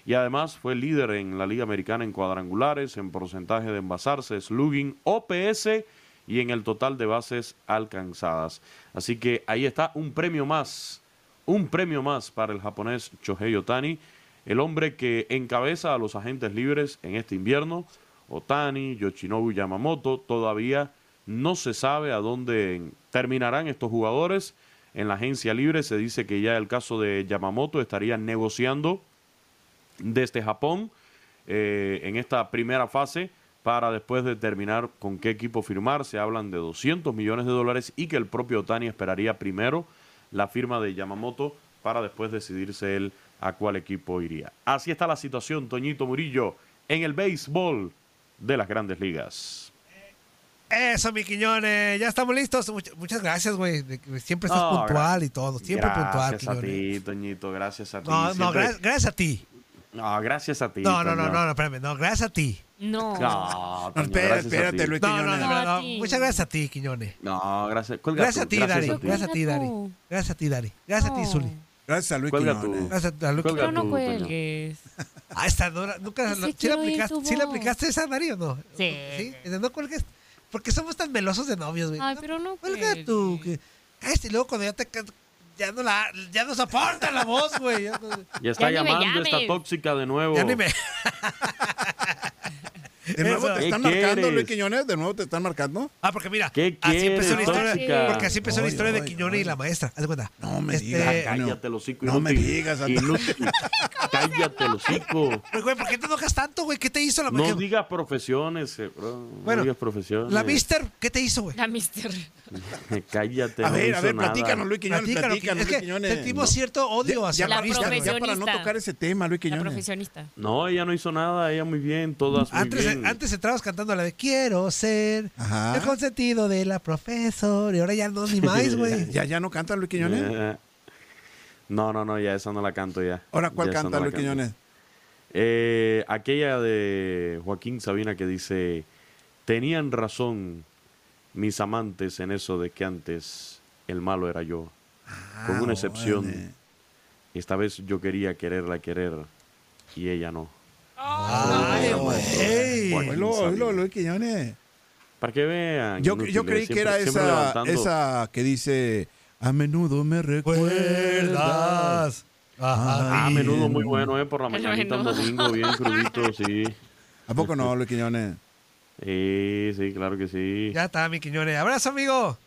y además fue líder en la Liga Americana en cuadrangulares, en porcentaje de envasarse, slugging, OPS y en el total de bases alcanzadas. Así que ahí está un premio más, un premio más para el japonés Shohei Otani, el hombre que encabeza a los agentes libres en este invierno, Otani, Yoshinobu Yamamoto. Todavía no se sabe a dónde terminarán estos jugadores. En la agencia libre se dice que ya el caso de Yamamoto estaría negociando desde Japón eh, en esta primera fase para después determinar con qué equipo firmar. Se hablan de 200 millones de dólares y que el propio Otani esperaría primero la firma de Yamamoto para después decidirse él a cuál equipo iría. Así está la situación, Toñito Murillo, en el béisbol de las grandes ligas. Eso, mi Quiñones. Ya estamos listos. Much- muchas gracias, güey. Siempre estás No, puntual y todo. Siempre puntual, Gracias a Quiñones. ti, Toñito, gracias a ti. No, no, Siempre- gra- gracias a ti. No, gracias a ti. No, no, no, no, no, espérame. No, gracias a ti. No. No, espérate, ti. Luis No, Quiñones. no, No, no, a ti. Muchas gracias a ti, Quiñones. No, gracias. Gracias a ti, Dari. gracias a ti. Dari. Gracias a ti, Dari. Gracias a ti. Zuli. Gracias a Luis Quiñones. Gracias a Luis. No cuelgues. Ah, esta Dora, nunca. Sí lo- ¿Sí, quiero le aplicaste, ¿Sí le aplicaste esa, Dari, o no? Sí. ¿Sí? No cuelgues. Porque somos tan melosos de novios, güey. Ay, pero no Cuelga tú. Cállate, y luego cuando ya te. Ya no, la, ya no soporta la voz, güey. Ya, no- Ya está Ya llamando esta tóxica de nuevo. ya ni me. ¿De nuevo Eso. te están ¿Qué marcando, quieres? Luis Quiñones? ¿De nuevo te están marcando? Ah, porque mira, ¿Qué así empezó la quieres, historia. tóxica? Porque así empezó la Ay, historia de ay, Quiñones y la maestra. Haz de cuenta. No me Este, digas. Cállate el hocico, No me inútil. digas. Inútil. Cállate el hocico. Pues, güey, ¿por qué te enojas tanto, güey? ¿Qué te hizo la No maestra? digas profesiones, eh, bro. No Bueno, digas profesiones. La mister, ¿qué te hizo, güey? La mister. Cállate. A no ver, a hizo ver, nada. platícanos, Luis Quiñones, Platícalo, platícanos, es Luis que Quiñones. sentimos cierto odio hacia La mister. ya, para no profesionista. tocar ese tema, Luis La Quiñones. profesionista. No, ella no hizo nada. Ella muy bien. Todas muy Antes, bien. Antes entrabas cantando la de Quiero ser Ajá. el consentido de la profesor. Y ahora ya no, ni más, güey. ¿Ya, ya no canta Luis Quiñones? Eh, No, no, no, ya esa no la canto ya. Ahora, ¿cuál Ya canta no Luis canto. Quiñones? Eh, aquella de Joaquín Sabina que dice, tenían razón mis amantes en eso de que antes el malo era yo. Con una excepción, Ah, esta vez yo quería quererla querer y ella no. Ay, güey. Oílo, Luis Quiñones. Para que vean. Yo, yo creí que era esa, esa que dice, a menudo me recuerdas. Ah, Ay, menudo muy bueno, ¿eh? Por la El mañanita un domingo, bien crudito, sí. ¿A poco no, Luis Quiñones? Sí, sí, claro que sí. Ya está, mi Quiñones. Abrazo, amigo.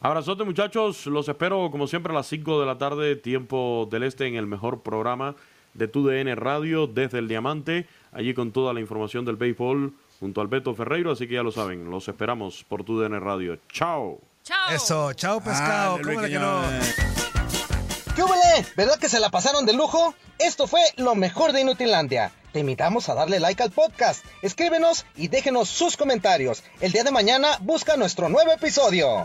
Abrazote muchachos, los espero como siempre a las 5 de la tarde, tiempo del este, en el mejor programa de TUDN Radio desde el Diamante, allí con toda la información del béisbol junto al Beto Ferreiro, así que ya lo saben, los esperamos por TUDN Radio. Chao. Chao. Eso, chao, pescado. ¿Qué húbele? ¿Verdad que se la pasaron de lujo? Esto fue lo mejor de Inutilandia. Te invitamos a darle like al podcast, escríbenos y déjenos sus comentarios. El día de mañana busca nuestro nuevo episodio.